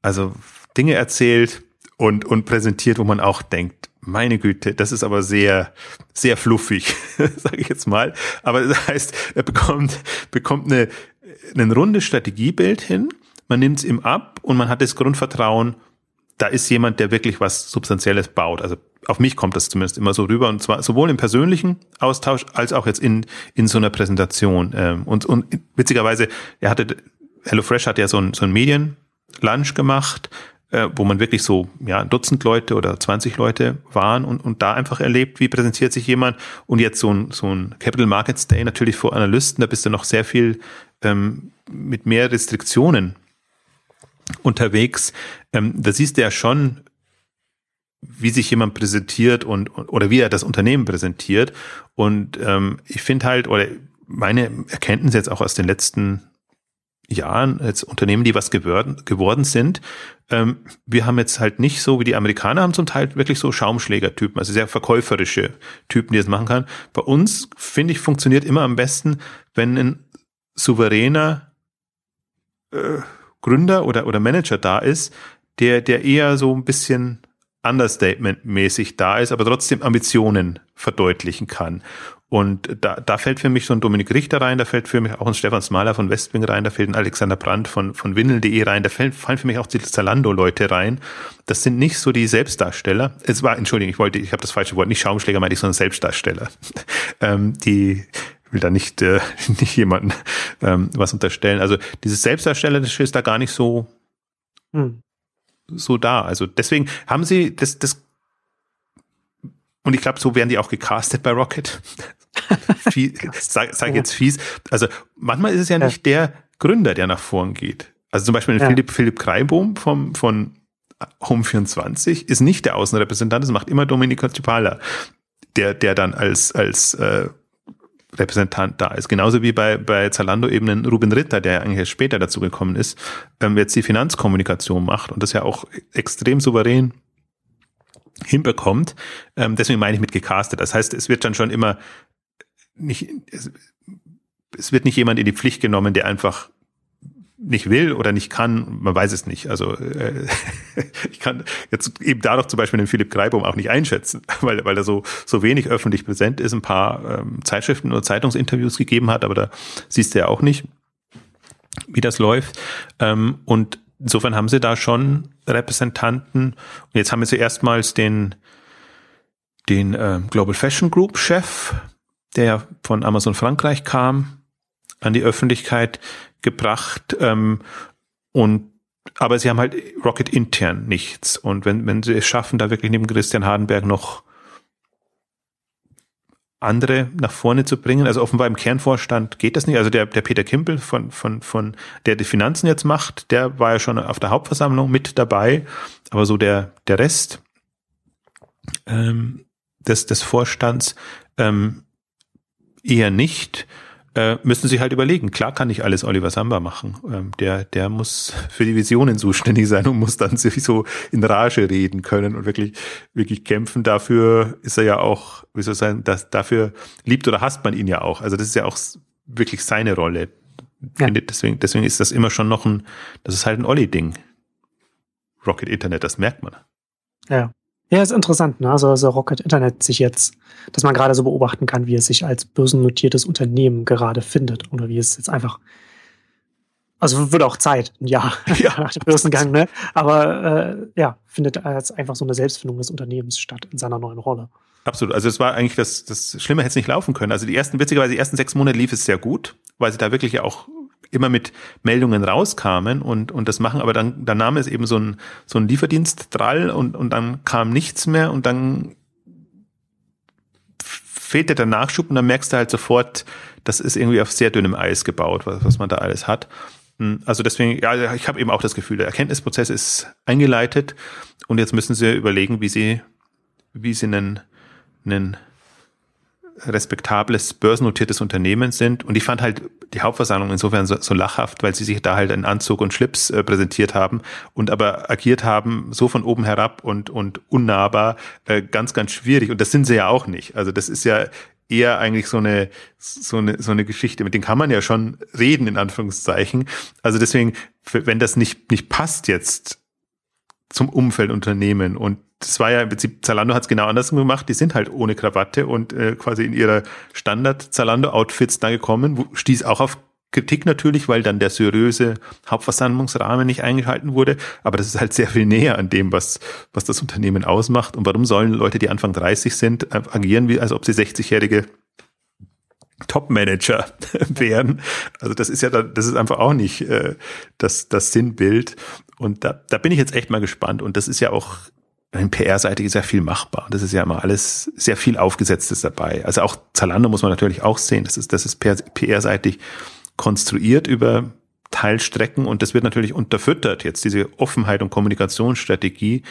also Dinge erzählt und, und präsentiert, wo man auch denkt, meine Güte, das ist aber sehr, sehr fluffig, [LAUGHS] sage ich jetzt mal. Aber das heißt, er bekommt, bekommt eine, ein rundes Strategiebild hin, man nimmt es ihm ab und man hat das Grundvertrauen, da ist jemand, der wirklich was Substanzielles baut. Also auf mich kommt das zumindest immer so rüber und zwar sowohl im persönlichen Austausch als auch jetzt in, in so einer Präsentation. Ähm, und, und witzigerweise, er hatte, HelloFresh hat ja so ein, so ein Medien-Lunch gemacht, äh, wo man wirklich so ja ein Dutzend Leute oder 20 Leute waren und, und da einfach erlebt, wie präsentiert sich jemand und jetzt so ein, so ein Capital Markets Day natürlich vor Analysten, da bist du noch sehr viel ähm, mit mehr Restriktionen unterwegs. Ähm, da siehst du ja schon, wie sich jemand präsentiert und oder wie er das Unternehmen präsentiert. Und ähm, ich finde halt, oder meine Erkenntnis jetzt auch aus den letzten Jahren als Unternehmen, die was geworden, geworden sind. Ähm, wir haben jetzt halt nicht so, wie die Amerikaner haben zum Teil wirklich so Schaumschlägertypen, also sehr verkäuferische Typen, die das machen kann. Bei uns, finde ich, funktioniert immer am besten, wenn ein souveräner äh, Gründer oder, oder Manager da ist, der, der eher so ein bisschen Understatement-mäßig da ist, aber trotzdem Ambitionen verdeutlichen kann. Und da, da fällt für mich so ein Dominik Richter rein, da fällt für mich auch ein Stefan Smaler von Westwing rein, da fällt ein Alexander Brandt von, von Windel.de rein, da fallen, fallen für mich auch die Zalando-Leute rein. Das sind nicht so die Selbstdarsteller. Es war, Entschuldigung, ich wollte, ich habe das falsche Wort, nicht Schaumschläger meinte ich, sondern Selbstdarsteller. [LAUGHS] ähm, die will da nicht, äh, [LAUGHS] nicht jemanden ähm, was unterstellen. Also dieses Selbstdarsteller, das ist da gar nicht so, hm. so da. Also deswegen haben sie das, das und ich glaube, so werden die auch gecastet bei Rocket. [LAUGHS] sag, sag jetzt fies. Also manchmal ist es ja, nicht der Gründer, der nach vorn geht. Also zum Beispiel. Philipp, Philipp Kreibohm vom, von Home24 ist nicht der Außenrepräsentant, das macht immer Dominika Cipala, der, der dann als, als äh, Repräsentant da ist. Genauso wie bei, bei Zalando eben ein Ruben Ritter, der eigentlich später dazu gekommen ist, ähm, jetzt die Finanzkommunikation macht und das ja auch extrem souverän hinbekommt. Ähm, deswegen meine ich mit gecastet. Das heißt, es wird dann schon immer nicht, es, es wird nicht jemand in die Pflicht genommen, der einfach nicht will oder nicht kann, man weiß es nicht. Also äh, [LAUGHS] ich kann jetzt eben dadurch zum Beispiel den Philipp Greibum auch nicht einschätzen, [LAUGHS] weil, weil er so, so wenig öffentlich präsent ist, ein paar ähm, Zeitschriften oder Zeitungsinterviews gegeben hat, aber da siehst du ja auch nicht, wie das läuft. Ähm, und insofern haben sie da schon Repräsentanten. Und jetzt haben wir zuerstmals den, den äh, Global Fashion Group Chef, der von Amazon Frankreich kam, an die Öffentlichkeit gebracht. Ähm, und aber sie haben halt Rocket intern nichts. Und wenn, wenn sie es schaffen, da wirklich neben Christian Hardenberg noch andere nach vorne zu bringen. Also offenbar im Kernvorstand geht das nicht. Also der, der Peter Kimpel von, von, von, der die Finanzen jetzt macht, der war ja schon auf der Hauptversammlung mit dabei. Aber so der, der Rest ähm, des, des Vorstands ähm, eher nicht. äh, müssen sie halt überlegen. Klar kann nicht alles Oliver Samba machen. Ähm, der, der muss für die Visionen zuständig sein und muss dann [LAUGHS] sowieso in Rage reden können und wirklich, wirklich kämpfen. Dafür ist er ja auch, wie soll ich sagen, dass, dafür liebt oder hasst man ihn ja auch. Also das ist ja auch wirklich seine Rolle. Ja. Deswegen, deswegen ist das immer schon noch ein, das ist halt ein Olli-Ding. Rocket Internet, das merkt man. Ja. Ja, ist interessant, ne? Also, also Rocket Internet sich jetzt, dass man gerade so beobachten kann, wie es sich als börsennotiertes Unternehmen gerade findet oder wie es jetzt einfach also wird auch Zeit, ein Jahr [LAUGHS] [LAUGHS] ja. nach dem Börsengang, ne? Aber äh, ja, findet als einfach so eine Selbstfindung des Unternehmens statt in seiner neuen Rolle. Absolut. Also es war eigentlich das, das Schlimme hätte es nicht laufen können. Also die ersten, witzigerweise, die ersten sechs Monate lief es sehr gut, weil sie da wirklich auch immer mit Meldungen rauskamen und, und das machen, aber dann, dann nahm es eben so ein, so ein Lieferdienst drall und, und dann kam nichts mehr und dann fehlte der Nachschub und dann merkst du halt sofort, das ist irgendwie auf sehr dünnem Eis gebaut, was, was man da alles hat. Hm, also deswegen, ja, ich habe eben auch das Gefühl, der Erkenntnisprozess ist eingeleitet und jetzt müssen sie überlegen, wie sie, wie sie einen, einen respektables, börsennotiertes Unternehmen sind. Und ich fand halt die Hauptversammlung insofern so, so lachhaft, weil sie sich da halt in Anzug und Schlips äh, präsentiert haben und aber agiert haben, so von oben herab und, und unnahbar, äh, ganz, ganz schwierig. Und das sind sie ja auch nicht. Also das ist ja eher eigentlich so eine, so eine, so eine Geschichte, mit denen kann man ja schon reden, in Anführungszeichen. Also deswegen, wenn das nicht, nicht passt jetzt zum Umfeldunternehmen und das war ja im Prinzip, Zalando hat es genau andersrum gemacht. Die sind halt ohne Krawatte und äh, quasi in ihrer Standard-Zalando-Outfits da gekommen, wo, stieß auch auf Kritik natürlich, weil dann der seriöse Hauptversammlungsrahmen nicht eingehalten wurde. Aber das ist halt sehr viel näher an dem, was, was das Unternehmen ausmacht. Und warum sollen Leute, die Anfang 30 sind, äh, agieren, wie als ob sie 60-jährige Top-Manager [LAUGHS] wären. Also das ist ja, das ist einfach auch nicht äh, das, das Sinnbild. Und da, da bin ich jetzt echt mal gespannt. Und das ist ja auch PR-seitig ist ja viel machbar. Das ist ja immer alles sehr viel Aufgesetztes dabei. Also auch Zalando muss man natürlich auch sehen. Das ist, das ist PR-seitig konstruiert über Teilstrecken und das wird natürlich unterfüttert, jetzt diese Offenheit und Kommunikationsstrategie.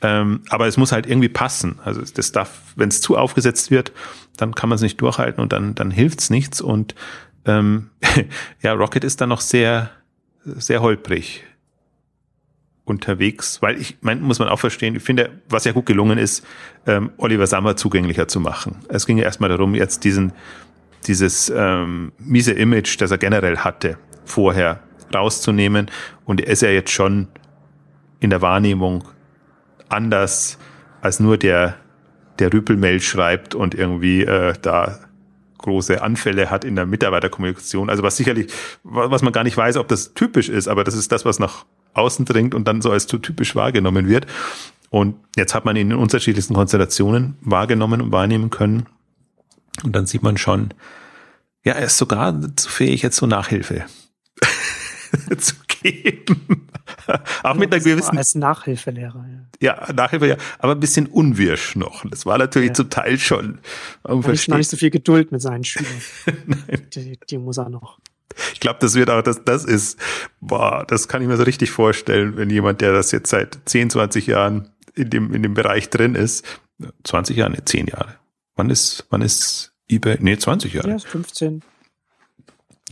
Ähm, aber es muss halt irgendwie passen. Also das darf, wenn es zu aufgesetzt wird, dann kann man es nicht durchhalten und dann, dann hilft es nichts. Und ähm, [LAUGHS] ja, Rocket ist dann noch sehr, sehr holprig unterwegs, weil ich mein, muss man auch verstehen, ich finde, was ja gut gelungen ist, ähm, Oliver Sammer zugänglicher zu machen. Es ging ja erstmal darum, jetzt diesen, dieses ähm, miese Image, das er generell hatte, vorher rauszunehmen. Und er ist ja jetzt schon in der Wahrnehmung anders als nur der, der Rüpelmail schreibt und irgendwie äh, da große Anfälle hat in der Mitarbeiterkommunikation. Also was sicherlich, was man gar nicht weiß, ob das typisch ist, aber das ist das, was nach außen dringt und dann so als zu typisch wahrgenommen wird. Und jetzt hat man ihn in unterschiedlichsten Konstellationen wahrgenommen und wahrnehmen können. Und dann sieht man schon, ja, er ist sogar zu fähig, jetzt so Nachhilfe [LAUGHS] zu geben. Auch mit einer gewissen. Als Nachhilfelehrer, ja. Ja, Nachhilfe, ja. Aber ein bisschen unwirsch noch. Das war natürlich ja. zum Teil schon. Um nicht, noch nicht so viel Geduld mit seinen Schülern. [LAUGHS] Die, die muss er noch. Ich glaube, das wird auch, das, das ist, boah, das kann ich mir so richtig vorstellen, wenn jemand, der das jetzt seit 10, 20 Jahren in dem, in dem Bereich drin ist, 20 Jahre, ne, 10 Jahre. Wann ist, wann ist eBay? Nee, 20 Jahre. Ja, 15.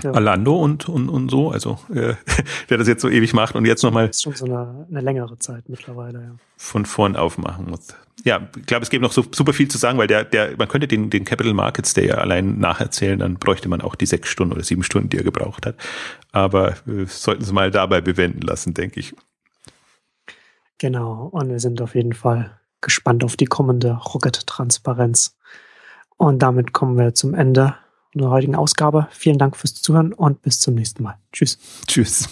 Ja. Alando und, und, und so, also äh, [LAUGHS] der das jetzt so ewig macht und jetzt nochmal. Das ist schon so eine, eine längere Zeit mittlerweile, ja. Von vorn aufmachen muss. Ja, ich glaube, es gibt noch so super viel zu sagen, weil der, der, man könnte den, den Capital Markets Day ja allein nacherzählen, dann bräuchte man auch die sechs Stunden oder sieben Stunden, die er gebraucht hat. Aber wir sollten es mal dabei bewenden lassen, denke ich. Genau, und wir sind auf jeden Fall gespannt auf die kommende Rocket-Transparenz. Und damit kommen wir zum Ende unserer heutigen Ausgabe. Vielen Dank fürs Zuhören und bis zum nächsten Mal. Tschüss. Tschüss.